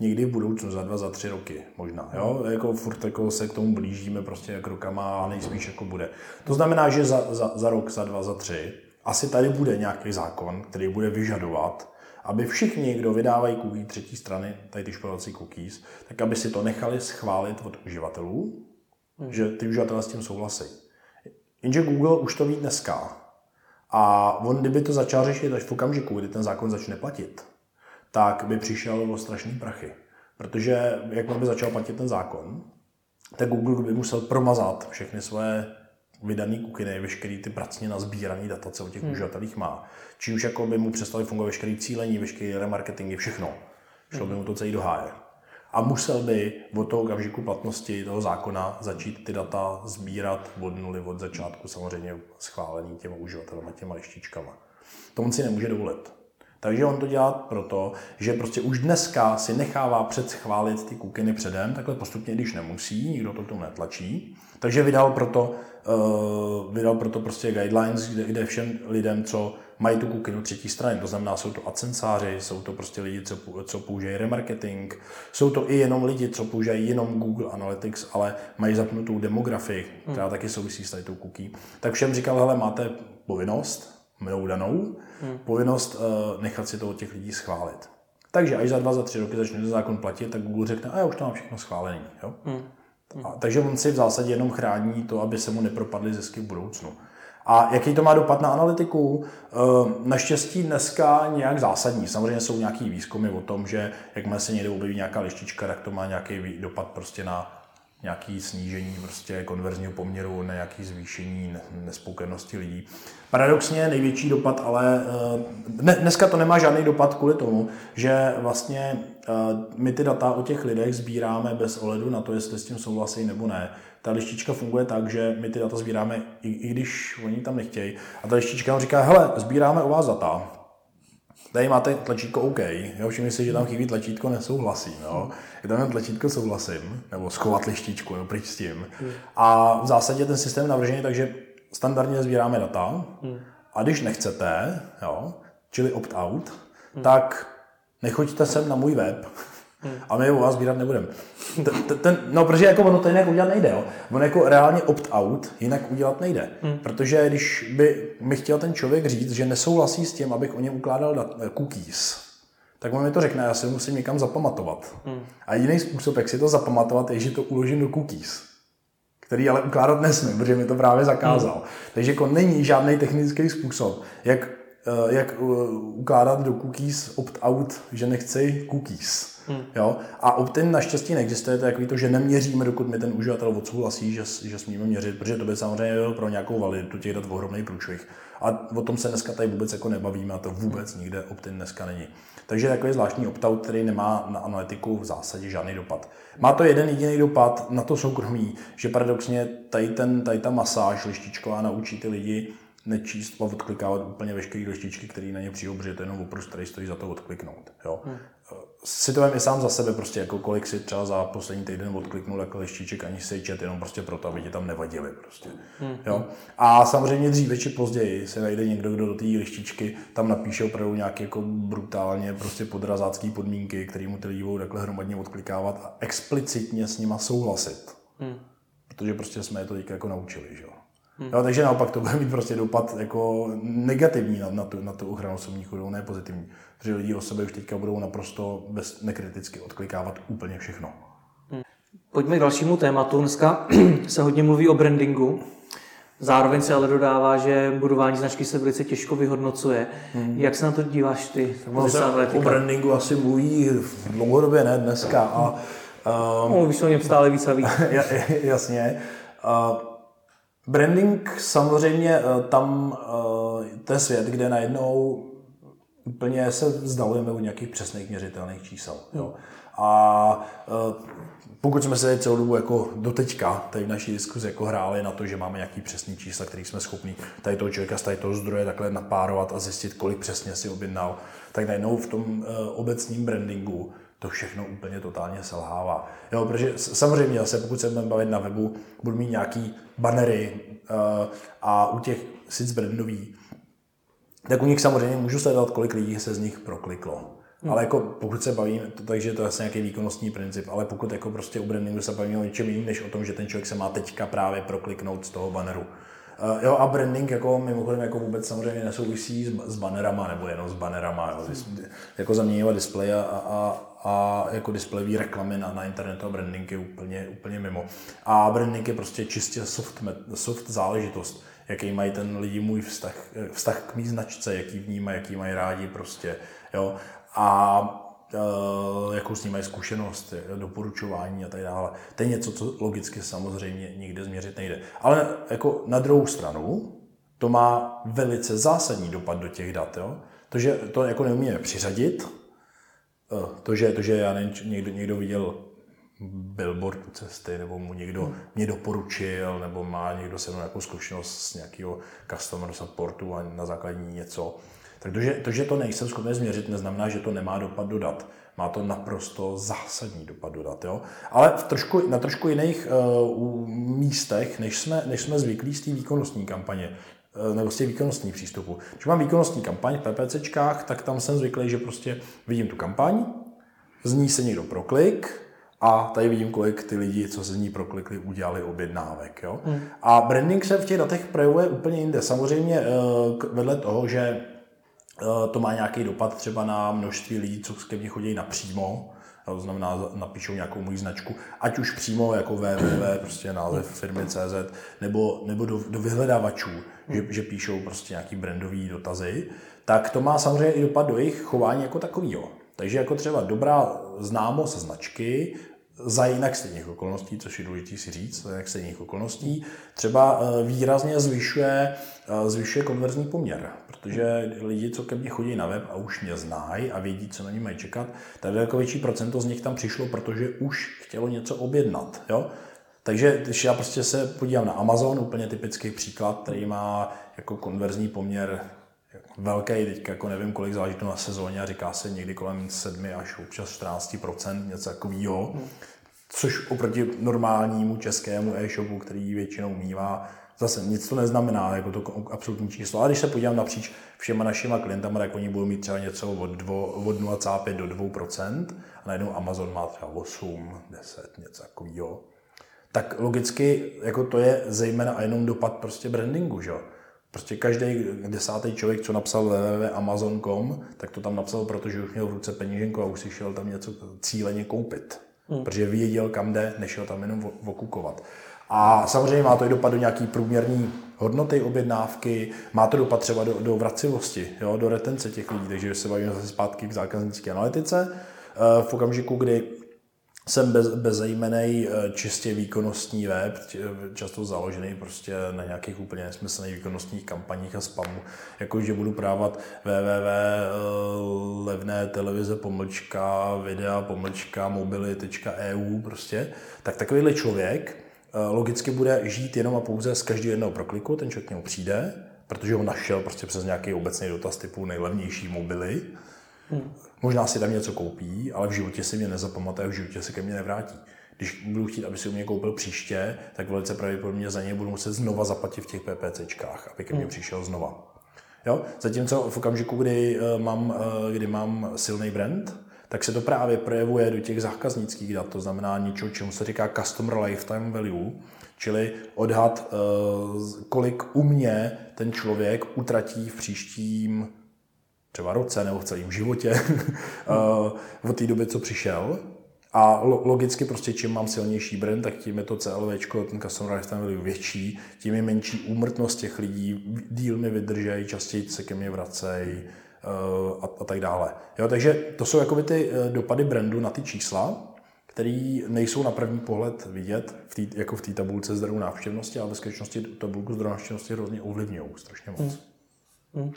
[SPEAKER 2] někdy v budoucnu, za dva, za tři roky možná. Jo? Jako furt jako se k tomu blížíme prostě jak rokama a nejspíš jako bude. To znamená, že za, za, za rok, za dva, za tři asi tady bude nějaký zákon, který bude vyžadovat, aby všichni, kdo vydávají cookie třetí strany, tady ty špalovací cookies, tak aby si to nechali schválit od uživatelů, hmm. že ty uživatelé s tím souhlasí. Jenže Google už to ví dneska. A on, kdyby to začal řešit až v okamžiku, kdy ten zákon začne platit, tak by přišel o strašný prachy. Protože jak by začal platit ten zákon, tak Google by musel promazat všechny svoje vydané kukiny, veškerý ty pracně nazbírané data, co o těch hmm. uživatelích má. Čímž jako by mu přestali fungovat veškerý cílení, veškerý remarketingy, všechno. Šlo by mu to celý do háje. A musel by od toho okamžiku platnosti toho zákona začít ty data sbírat od nuly, od začátku, samozřejmě schválený těma uživatelama, těma lištičkama. To on si nemůže dovolit. Takže on to dělá proto, že prostě už dneska si nechává předschválit ty kukiny předem, takhle postupně, když nemusí, nikdo to tu netlačí. Takže vydal proto, uh, vydal proto prostě guidelines, kde, kde všem lidem, co mají tu kukinu třetí strany, to znamená, jsou to adsensáři, jsou to prostě lidi, co, co používají remarketing, jsou to i jenom lidi, co používají jenom Google Analytics, ale mají zapnutou demografii, která hmm. taky souvisí s tady tou cookie. Tak všem říkal, hele, máte povinnost, mnou danou, hmm. povinnost uh, nechat si to od těch lidí schválit. Takže až za dva, za tři roky začne ten zákon platit, tak Google řekne, a já už to mám všechno schválený. Jo? Hmm. A, takže on si v zásadě jenom chrání to, aby se mu nepropadly zisky v budoucnu. A jaký to má dopad na analytiku? Eh, naštěstí dneska nějak zásadní. Samozřejmě jsou nějaký výzkumy o tom, že jakmile se někde objeví nějaká lištička, tak to má nějaký dopad prostě na nějaký snížení prostě konverzního poměru, na nějaký zvýšení nespokojenosti lidí. Paradoxně největší dopad, ale eh, dneska to nemá žádný dopad kvůli tomu, že vlastně eh, my ty data o těch lidech sbíráme bez ohledu na to, jestli s tím souhlasí nebo ne. Ta lištička funguje tak, že my ty data sbíráme, i, i když oni tam nechtějí. A ta lištička nám říká, hele, sbíráme o vás data, Tady máte tlačítko OK, jo, všimni si, že tam chybí tlačítko nesouhlasím, jo. Je tam tlačítko souhlasím, nebo schovat lištičku, jo, pryč s tím. A v zásadě ten systém je navržený takže standardně sbíráme data. A když nechcete, jo, čili opt-out, tak nechoďte sem na můj web, Hmm. A my u vás sbírat nebudeme. Ten, no, protože jako ono to jinak udělat nejde. Jo. Ono jako reálně opt-out jinak udělat nejde. Hmm. Protože když by mi chtěl ten člověk říct, že nesouhlasí s tím, abych o něm ukládal dat, eh, cookies, tak on mi to řekne, já si musím někam zapamatovat. Hmm. A jediný způsob, jak si to zapamatovat, je, že to uložím do cookies který ale ukládat nesmím, protože mi to právě zakázal. Hmm. Takže jako není žádný technický způsob, jak jak eh, ukládat do cookies opt-out, že nechci cookies. Hmm. Jo? A opt-in naštěstí neexistuje, to je takový to, že neměříme, dokud mi ten uživatel odsouhlasí, že, že smíme měřit, protože to by samozřejmě bylo pro nějakou validitu těch dat ohromný průšvih. A o tom se dneska tady vůbec jako nebavíme a to vůbec nikde opt-in dneska není. Takže takový zvláštní opt-out, který nemá na analytiku v zásadě žádný dopad. Má to jeden jediný dopad na to soukromí, že paradoxně tady, ten, tady ta masáž lištičková naučí ty lidi nečíst a odklikávat úplně veškeré lištičky, které na ně přijdou, protože to je jenom oprus, který stojí za to odkliknout. Jo? Hmm. Si to i sám za sebe, prostě jako kolik si třeba za poslední týden odkliknul jako lištiček, ani se čet, jenom prostě proto, aby ti tam nevadili. Prostě. Hmm. Jo? A samozřejmě dříve či později se najde někdo, kdo do té lištičky tam napíše opravdu nějaké jako brutálně prostě podrazácké podmínky, které mu ty lidi budou takhle hromadně odklikávat a explicitně s nima souhlasit. Hmm. Protože prostě jsme je to teďka jako naučili. Že? Hmm. Jo, takže naopak to bude mít prostě dopad jako negativní na, na, tu, na tu ochranu osobních údajů, ne pozitivní. Protože lidi o sebe už teďka budou naprosto bez, nekriticky odklikávat úplně všechno.
[SPEAKER 1] Hmm. Pojďme k dalšímu tématu. Dneska se hodně mluví o brandingu. Zároveň se ale dodává, že budování značky se velice těžko vyhodnocuje. Hmm. Jak se na to díváš ty?
[SPEAKER 2] o brandingu asi mluví dlouhodobě, ne dneska. A,
[SPEAKER 1] um, o něm stále víc a víc.
[SPEAKER 2] jasně. Uh, Branding samozřejmě eh, tam, eh, to je svět, kde najednou úplně se vzdalujeme u nějakých přesných měřitelných čísel. Jo. A eh, pokud jsme se celou dobu jako doteďka tady v naší diskuzi jako hráli na to, že máme nějaký přesný čísla, který jsme schopni tady toho člověka z tady toho zdroje takhle napárovat a zjistit, kolik přesně si objednal, tak najednou v tom obecním brandingu to všechno úplně totálně selhává. Jo, protože samozřejmě zase, pokud se budeme bavit na webu, budu mít nějaký bannery uh, a u těch sic brandový, tak u nich samozřejmě můžu sledovat, kolik lidí se z nich prokliklo. Hmm. Ale jako pokud se bavím, to, takže to je asi nějaký výkonnostní princip, ale pokud jako prostě u brandingu se bavíme o něčem jiném, než o tom, že ten člověk se má teďka právě prokliknout z toho banneru. Uh, jo, a branding jako mimochodem jako vůbec samozřejmě nesouvisí s, s bannerama, nebo jenom s bannerama, jo. Hmm. jako zaměňovat displej a, a, a jako displejové reklamy na, na internetu a branding je úplně, úplně mimo. A branding je prostě čistě soft, soft záležitost, jaký mají ten lidi můj vztah, vztah k mý značce, jaký vnímají, jaký mají rádi prostě, jo. A jakou s ním mají zkušenost, doporučování a tak dále. To je něco, co logicky samozřejmě nikde změřit nejde. Ale jako na druhou stranu, to má velice zásadní dopad do těch dat. Jo? To, že to jako neumíme přiřadit, Eh, to, že, to, že já nevím, někdo, někdo viděl billboard u cesty, nebo mu někdo hmm. mě doporučil, nebo má někdo se mnou nějakou zkušenost z nějakého customer supportu a na základě něco. Tak to, že, to, nejsem schopný změřit, neznamená, že to nemá dopad dodat. Má to naprosto zásadní dopad dodat. Jo? Ale v trošku, na trošku jiných uh, místech, než jsme, než jsme zvyklí z té výkonnostní kampaně. Eh, nebo z těch výkonnostních přístupů. Když mám výkonnostní kampaň v PPCčkách, tak tam jsem zvyklý, že prostě vidím tu kampaň, z ní se někdo proklik a tady vidím, kolik ty lidi, co se z ní proklikli, udělali objednávek. Jo? Hmm. A branding se v těch datech projevuje úplně jinde. Samozřejmě eh, vedle toho, že to má nějaký dopad třeba na množství lidí, co ke mně chodí napřímo, to znamená, napíšou nějakou moji značku, ať už přímo jako www, prostě název firmy CZ, nebo, nebo do, do vyhledávačů, že, že píšou prostě nějaký brandový dotazy, tak to má samozřejmě i dopad do jejich chování jako takového. Takže jako třeba dobrá známost značky za jinak stejných okolností, což je důležité si říct, za jinak stejných okolností, třeba eh, výrazně zvyšuje, eh, zvyšuje konverzní poměr, protože lidi, co ke mně chodí na web a už mě znají a vědí, co na ně mají čekat, tak daleko větší procento z nich tam přišlo, protože už chtělo něco objednat. Jo? Takže když já prostě se podívám na Amazon, úplně typický příklad, který má jako konverzní poměr velký, teď jako nevím, kolik záleží to na sezóně a říká se někdy kolem 7 až občas 14% něco takového, hmm. což oproti normálnímu českému e-shopu, který většinou mývá, zase nic to neznamená, jako to absolutní číslo. Ale když se podívám napříč všema našima klientama, tak oni budou mít třeba něco od, dvo, od 0,5 do 2%, a najednou Amazon má třeba 8, 10, něco takového. Tak logicky jako to je zejména a jenom dopad prostě brandingu, že? Prostě každý desátý člověk, co napsal www.amazon.com, tak to tam napsal, protože už měl v ruce peněženku a už si šel tam něco cíleně koupit. Hmm. Protože věděl, kam jde, nešel tam jenom okukovat. A samozřejmě má to i dopad do nějaký průměrný hodnoty objednávky, má to dopad třeba do, do vracivosti, jo, do retence těch lidí, takže se bavíme zase zpátky k zákaznické analytice, eh, v okamžiku, kdy jsem bez, bezejmenej, eh, čistě výkonnostní web, často založený prostě na nějakých úplně nesmyslných výkonnostních kampaních a spamu, jako že budu právat www eh, levné televize pomlčka, videa pomlčka, mobily.eu prostě, tak takovýhle člověk eh, logicky bude žít jenom a pouze z každého jednoho prokliku, ten člověk k němu přijde, protože ho našel prostě přes nějaký obecný dotaz typu nejlevnější mobily, Hmm. Možná si tam něco koupí, ale v životě si mě nezapamatuje, v životě se ke mně nevrátí. Když budu chtít, aby si u mě koupil příště, tak velice pravděpodobně za ně budu muset znova zaplatit v těch PPCčkách, aby ke mně hmm. přišel znova. Jo? Zatímco v okamžiku, kdy eh, mám, eh, kdy mám silný brand, tak se to právě projevuje do těch zákaznických dat, to znamená něčeho, čemu se říká Customer Lifetime Value, čili odhad, eh, kolik u mě ten člověk utratí v příštím třeba roce nebo v celém životě uh, od té doby, co přišel. A logicky prostě čím mám silnější brand, tak tím je to CLV, ten customer lifetime value větší, tím je menší úmrtnost těch lidí, díl mi vydržejí, častěji se ke mně vracejí uh, a, a tak dále. Jo, takže to jsou jakoby ty uh, dopady brandu na ty čísla, které nejsou na první pohled vidět v tý, jako v té tabulce zdrojů návštěvnosti, ale ve skutečnosti tabulku zdrojů návštěvnosti hrozně ovlivňují strašně moc. Hmm. Hmm.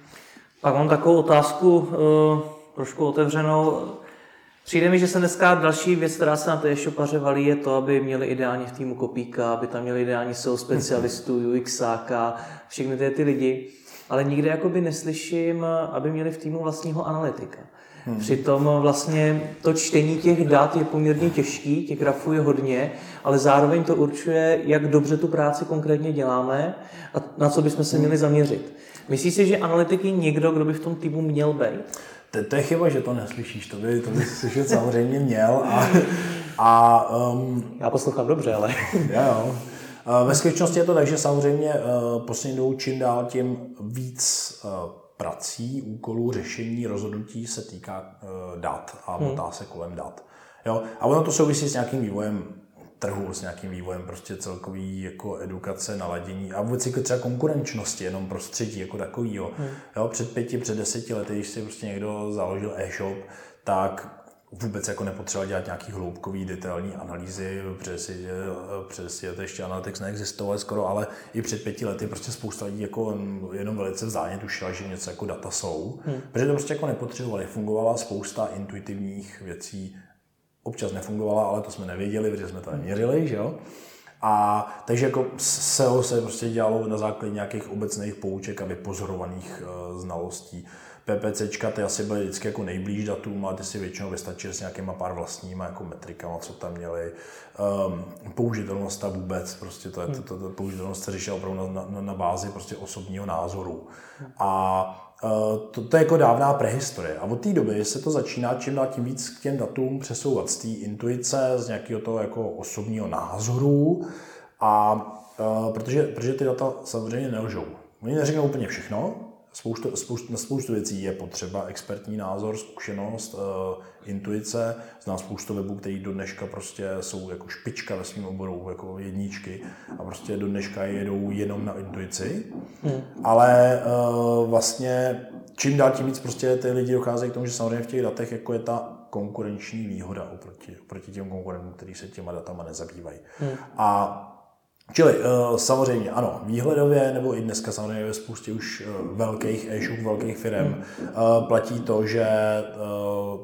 [SPEAKER 1] Pak mám takovou otázku uh, trošku otevřenou. Přijde mi, že se dneska další věc, která se na té e-shopaře valí, je to, aby měli ideálně v týmu kopíka, aby tam měli ideální SEO specialistů, UXáka, všechny ty, ty lidi. Ale nikde jakoby neslyším, aby měli v týmu vlastního analytika. Hmm. Přitom vlastně to čtení těch dat je poměrně těžký, těch grafů je hodně, ale zároveň to určuje, jak dobře tu práci konkrétně děláme a na co bychom se měli zaměřit. Myslíš si, že analytik je někdo, kdo by v tom týmu měl být?
[SPEAKER 2] To, to je chyba, že to neslyšíš, to by, to by slyšet samozřejmě měl. A, a, um,
[SPEAKER 1] Já poslouchám dobře, ale...
[SPEAKER 2] jo, jo. Ve skutečnosti je to tak, že samozřejmě uh, poslední dobou čím dál tím víc uh, prací, úkolů, řešení, rozhodnutí se týká uh, dat a hmm. motá se kolem dat. Jo? A ono to souvisí s nějakým vývojem trhu, s nějakým vývojem prostě celkový jako edukace, naladění a vůbec jako třeba konkurenčnosti, jenom prostředí jako takovýho. Hmm. Jo, před pěti, před deseti lety, když si prostě někdo založil e-shop, tak vůbec jako nepotřeboval dělat nějaký hloubkový, detailní analýzy, protože si, protože si to ještě Analytics neexistoval skoro, ale i před pěti lety prostě spousta lidí jako jenom velice vzájemně tušila, že něco jako data jsou, hmm. protože to prostě jako nepotřebovali. Fungovala spousta intuitivních věcí, občas nefungovala, ale to jsme nevěděli, protože jsme to neměřili, že jo. A takže jako SEO se prostě dělalo na základě nějakých obecných pouček a vypozorovaných uh, znalostí. PPCčka ty asi byly vždycky jako nejblíž datům a ty si většinou vystačily s nějakýma pár vlastníma jako metrikama, co tam měli. Um, použitelnost a vůbec, prostě to, to, to, to použitelnost se řešila opravdu na, na, na bázi prostě osobního názoru. A Eh, to, to je jako dávná prehistorie. A od té doby se to začíná čím dál tím víc k těm datům přesouvat z té intuice, z nějakého toho jako osobního názoru. A uh, protože, protože ty data samozřejmě nelžou. Oni neřeknou úplně všechno, spoustu, spoustu, na spoustu věcí je potřeba expertní názor, zkušenost, uh, intuice. Znám spoustu webů, který do dneška prostě jsou jako špička ve svém oboru, jako jedničky a prostě do dneška jedou jenom na intuici. Hmm. Ale uh, vlastně čím dál tím víc prostě ty lidi docházejí k tomu, že samozřejmě v těch datech jako je ta konkurenční výhoda oproti, oproti těm konkurentům, kteří se těma datama nezabývají. Hmm. A Čili uh, samozřejmě ano, výhledově nebo i dneska samozřejmě ve spoustě už uh, velkých e-shop, velkých firm uh, platí to, že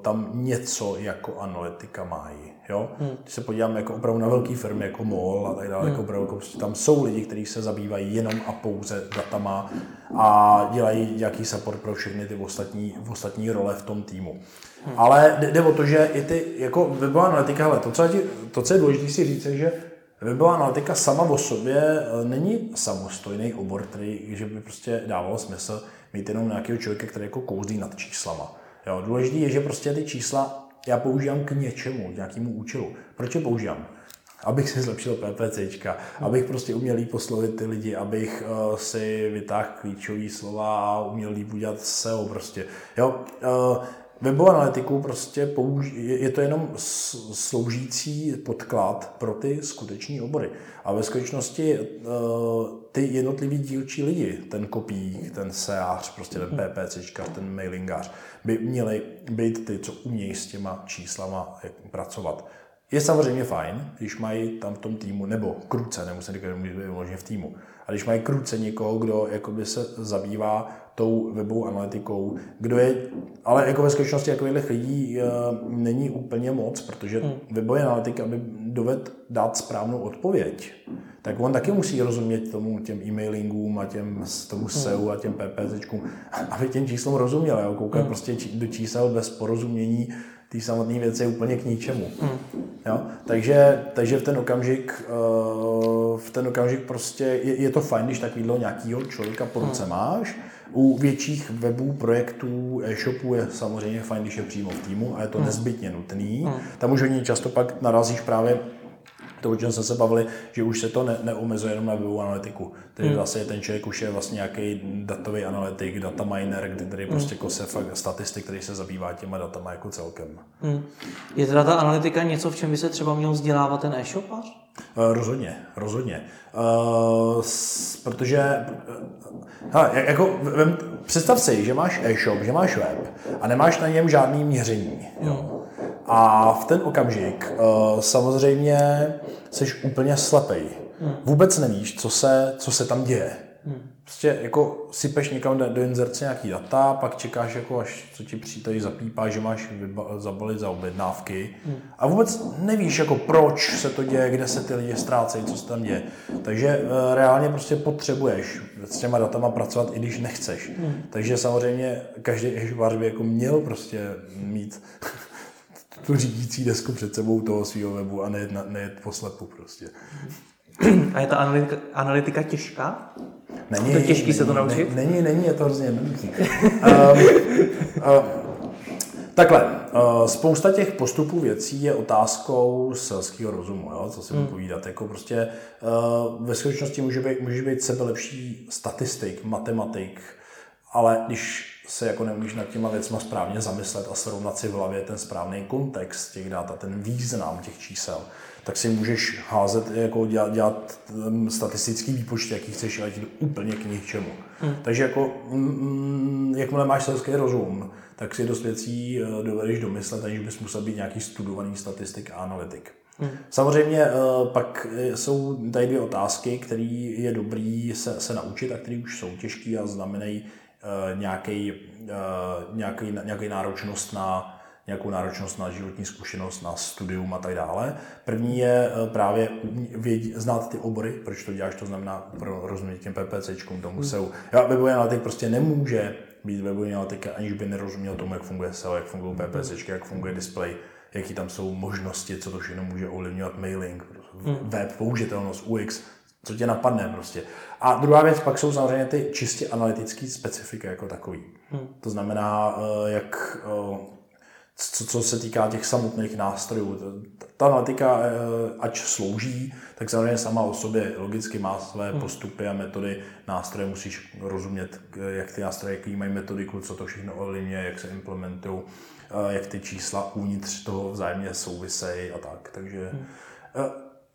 [SPEAKER 2] tam něco jako analytika mají. Jo? Hmm. Když se podíváme jako opravdu na velké firmy jako MOL a tak dále, hmm. jako opravdu, jako prostě tam jsou lidi, kteří se zabývají jenom a pouze datama a dělají nějaký support pro všechny ty ostatní, ostatní role v tom týmu. Hmm. Ale jde o to, že i ty, jako webová analytika, hele, to, co, je, to, co je důležité si říct, je, že Webová analytika sama o sobě eh, není samostojný obor, který, že by prostě dávalo smysl mít jenom nějakého člověka, který jako kouzlí nad číslama. Jo, důležité je, že prostě ty čísla já používám k něčemu, k nějakému účelu. Proč je používám? Abych si zlepšil PPCčka, abych prostě uměl líp poslovit ty lidi, abych uh, si vytáhl klíčové slova a uměl líp udělat SEO prostě. Jo, uh, webovou analytiku prostě použ- je to jenom sloužící podklad pro ty skuteční obory. A ve skutečnosti uh, ty jednotlivý dílčí lidi, ten kopík, ten seář, prostě ten PPCčka, ten mailingář, by měli být ty, co umějí s těma číslama jak pracovat. Je samozřejmě fajn, když mají tam v tom týmu, nebo kruce, nemusím říkat, že v týmu, a když mají kruce někoho, kdo jakoby se zabývá tou webovou analytikou, kdo je, ale jako ve skutečnosti takových lidí uh, není úplně moc, protože hmm. webový analytik, aby doved dát správnou odpověď, tak on taky musí rozumět tomu těm e-mailingům a těm tomu hmm. SEO a těm PPCčkům, aby těm číslům rozuměl. Jo? Koukat hmm. prostě do čísel bez porozumění té samotné věci je úplně k ničemu. Hmm. Jo? Takže, takže v ten okamžik, uh, v ten okamžik prostě je, je to fajn, když takovýhle nějakýho člověka po ruce hmm. máš. U větších webů, projektů, e-shopů je samozřejmě fajn, když je přímo v týmu a je to hmm. nezbytně nutný. Hmm. Tam už hodně často pak narazíš právě to, o čem jsme se bavili, že už se to ne, neomezuje jenom na webovou analytiku. Takže hmm. vlastně ten člověk už je vlastně nějaký datový analytik, data miner, kdy tady hmm. prostě kose fakt statistik, který se zabývá těma datama jako celkem. Hmm.
[SPEAKER 1] Je teda ta analytika něco, v čem by se třeba měl vzdělávat ten e-shopař?
[SPEAKER 2] Uh, rozhodně, rozhodně. Uh, s, protože, uh, hele, jako, vem, představ si, že máš e-shop, že máš web a nemáš na něm žádný měření. Jo. A v ten okamžik uh, samozřejmě jsi úplně slepej. Hmm. Vůbec nevíš, co se, co se tam děje. Hmm. Prostě jako sypeš někam do, do inzerce nějaký data, pak čekáš, jako až co ti přijde, zapípá, že máš vyba, zabalit za objednávky hmm. a vůbec nevíš, jako proč se to děje, kde se ty lidi ztrácejí, co se tam děje. Takže uh, reálně prostě potřebuješ s těma datama pracovat, i když nechceš. Takže samozřejmě každý e by jako měl prostě mít tu řídící desku před sebou toho svého webu a nejet, na, nejet poslepu prostě.
[SPEAKER 1] A je ta analytika, analytika těžká?
[SPEAKER 2] Není,
[SPEAKER 1] to těžký není, se to naučit?
[SPEAKER 2] Není, není, je to hrozně jednoduchý. um, uh, takhle, uh, spousta těch postupů věcí je otázkou selského rozumu, jo, co si hmm. povídat. Jako prostě uh, ve skutečnosti může být, může být sebe lepší statistik, matematik, ale když se jako neumíš nad těma věcma správně zamyslet a srovnat si v hlavě ten správný kontext těch dat a ten význam těch čísel, tak si můžeš házet, jako dělat, dělat statistický výpočet, jaký chceš, ale úplně k ničemu. Hmm. Takže jako, mm, jakmile máš selský rozum, tak si dost věcí uh, dovedeš domyslet, aniž bys musel být nějaký studovaný statistik a analytik. Hmm. Samozřejmě uh, pak jsou tady dvě otázky, které je dobrý se, se naučit a které už jsou těžké a znamenají nějaký, eh, nějaký, eh, nějaký náročnost na nějakou náročnost na životní zkušenost, na studium a tak dále. První je eh, právě vědí, znát ty obory, proč to děláš, to znamená pro rozumět těm PPCčkům, tomu hmm. SEO. Já webový analytik prostě nemůže být webový analytik, aniž by nerozuměl tomu, jak funguje SEO, jak fungují PPCčky, jak funguje display, jaký tam jsou možnosti, co to všechno může ovlivňovat mailing, hmm. web, použitelnost, UX, co tě napadne prostě. A druhá věc pak jsou samozřejmě ty čistě analytické specifika jako takový. Hmm. To znamená, eh, jak eh, co, co se týká těch samotných nástrojů. Ta analytika, eh, ať slouží, tak samozřejmě sama o sobě logicky má své hmm. postupy a metody. Nástroje musíš rozumět, jak ty nástroje, jaký mají metodiku, co to všechno ovlivňuje, jak se implementují, jak ty čísla uvnitř toho vzájemně souvisejí a tak. Takže hmm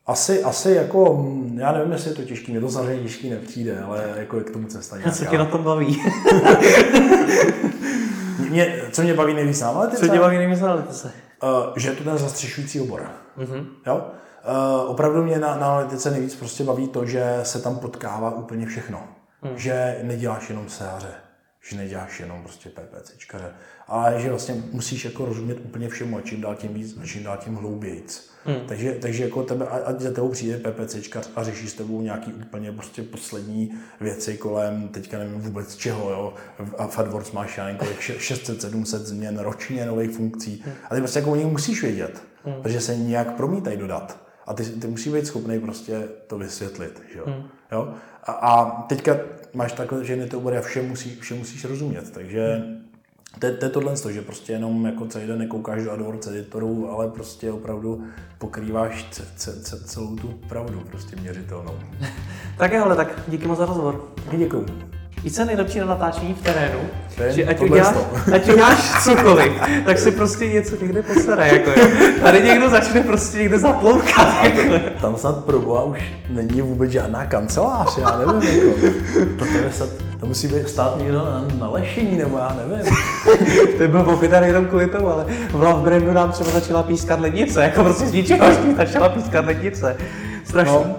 [SPEAKER 2] asi, asi jako, hm, já nevím, jestli je to těžký, mě to samozřejmě těžký nepřijde, ale jako je k tomu cesta nějaká.
[SPEAKER 1] Co tě na tom baví?
[SPEAKER 2] mě, co mě baví nejvíc na?
[SPEAKER 1] Co tě baví nejvíc na?
[SPEAKER 2] Uh, že je to ten zastřešující obor. Mm-hmm. Jo? Uh, opravdu mě na, na analytice nejvíc prostě baví to, že se tam potkává úplně všechno. Mm. Že neděláš jenom sehaře, že neděláš jenom prostě PPCčkaře, ale že vlastně musíš jako rozumět úplně všemu a čím dál tím víc a čím dál tím hloubějíc. Hmm. Takže, takže jako tebe, ať za tebou přijde PPCčka a řeší s tebou nějaký úplně prostě poslední věci kolem, teďka nevím vůbec čeho, jo. A v AdWords máš já kolik 600-700 změn ročně nových funkcí. Hmm. A ty prostě jako o nich musíš vědět, hmm. protože se nějak promítají dodat. A ty, ty musí být schopný prostě to vysvětlit. Že jo? Hmm. Jo? A, a, teďka máš takhle, že to obory a vše, musí, vše musíš rozumět. Takže to, to je tohle, že prostě jenom jako celý den nekoukáš do AdWords editoru, ale prostě opravdu pokrýváš c- c- c- celou tu pravdu prostě měřitelnou.
[SPEAKER 1] tak jo, ale tak díky moc za rozhovor.
[SPEAKER 2] Děkuji.
[SPEAKER 1] I co je nejlepší na natáčení v terénu,
[SPEAKER 2] je
[SPEAKER 1] že ať uděláš, ať uděláš cokoliv, tak si prostě něco někde postará, jako jo. Tady někdo začne prostě někde zatloukat, jako.
[SPEAKER 2] Tam snad pro boha už není vůbec žádná kancelář, já nevím, jako. To, to, snad, to musí být stát někdo na, na lešení, nebo já nevím.
[SPEAKER 1] To byl pochyběn jenom kvůli tomu, ale v Lovebrandu nám třeba začala pískat lednice, jako prostě z ničeho začala pískat lednice. Strašný.
[SPEAKER 2] No,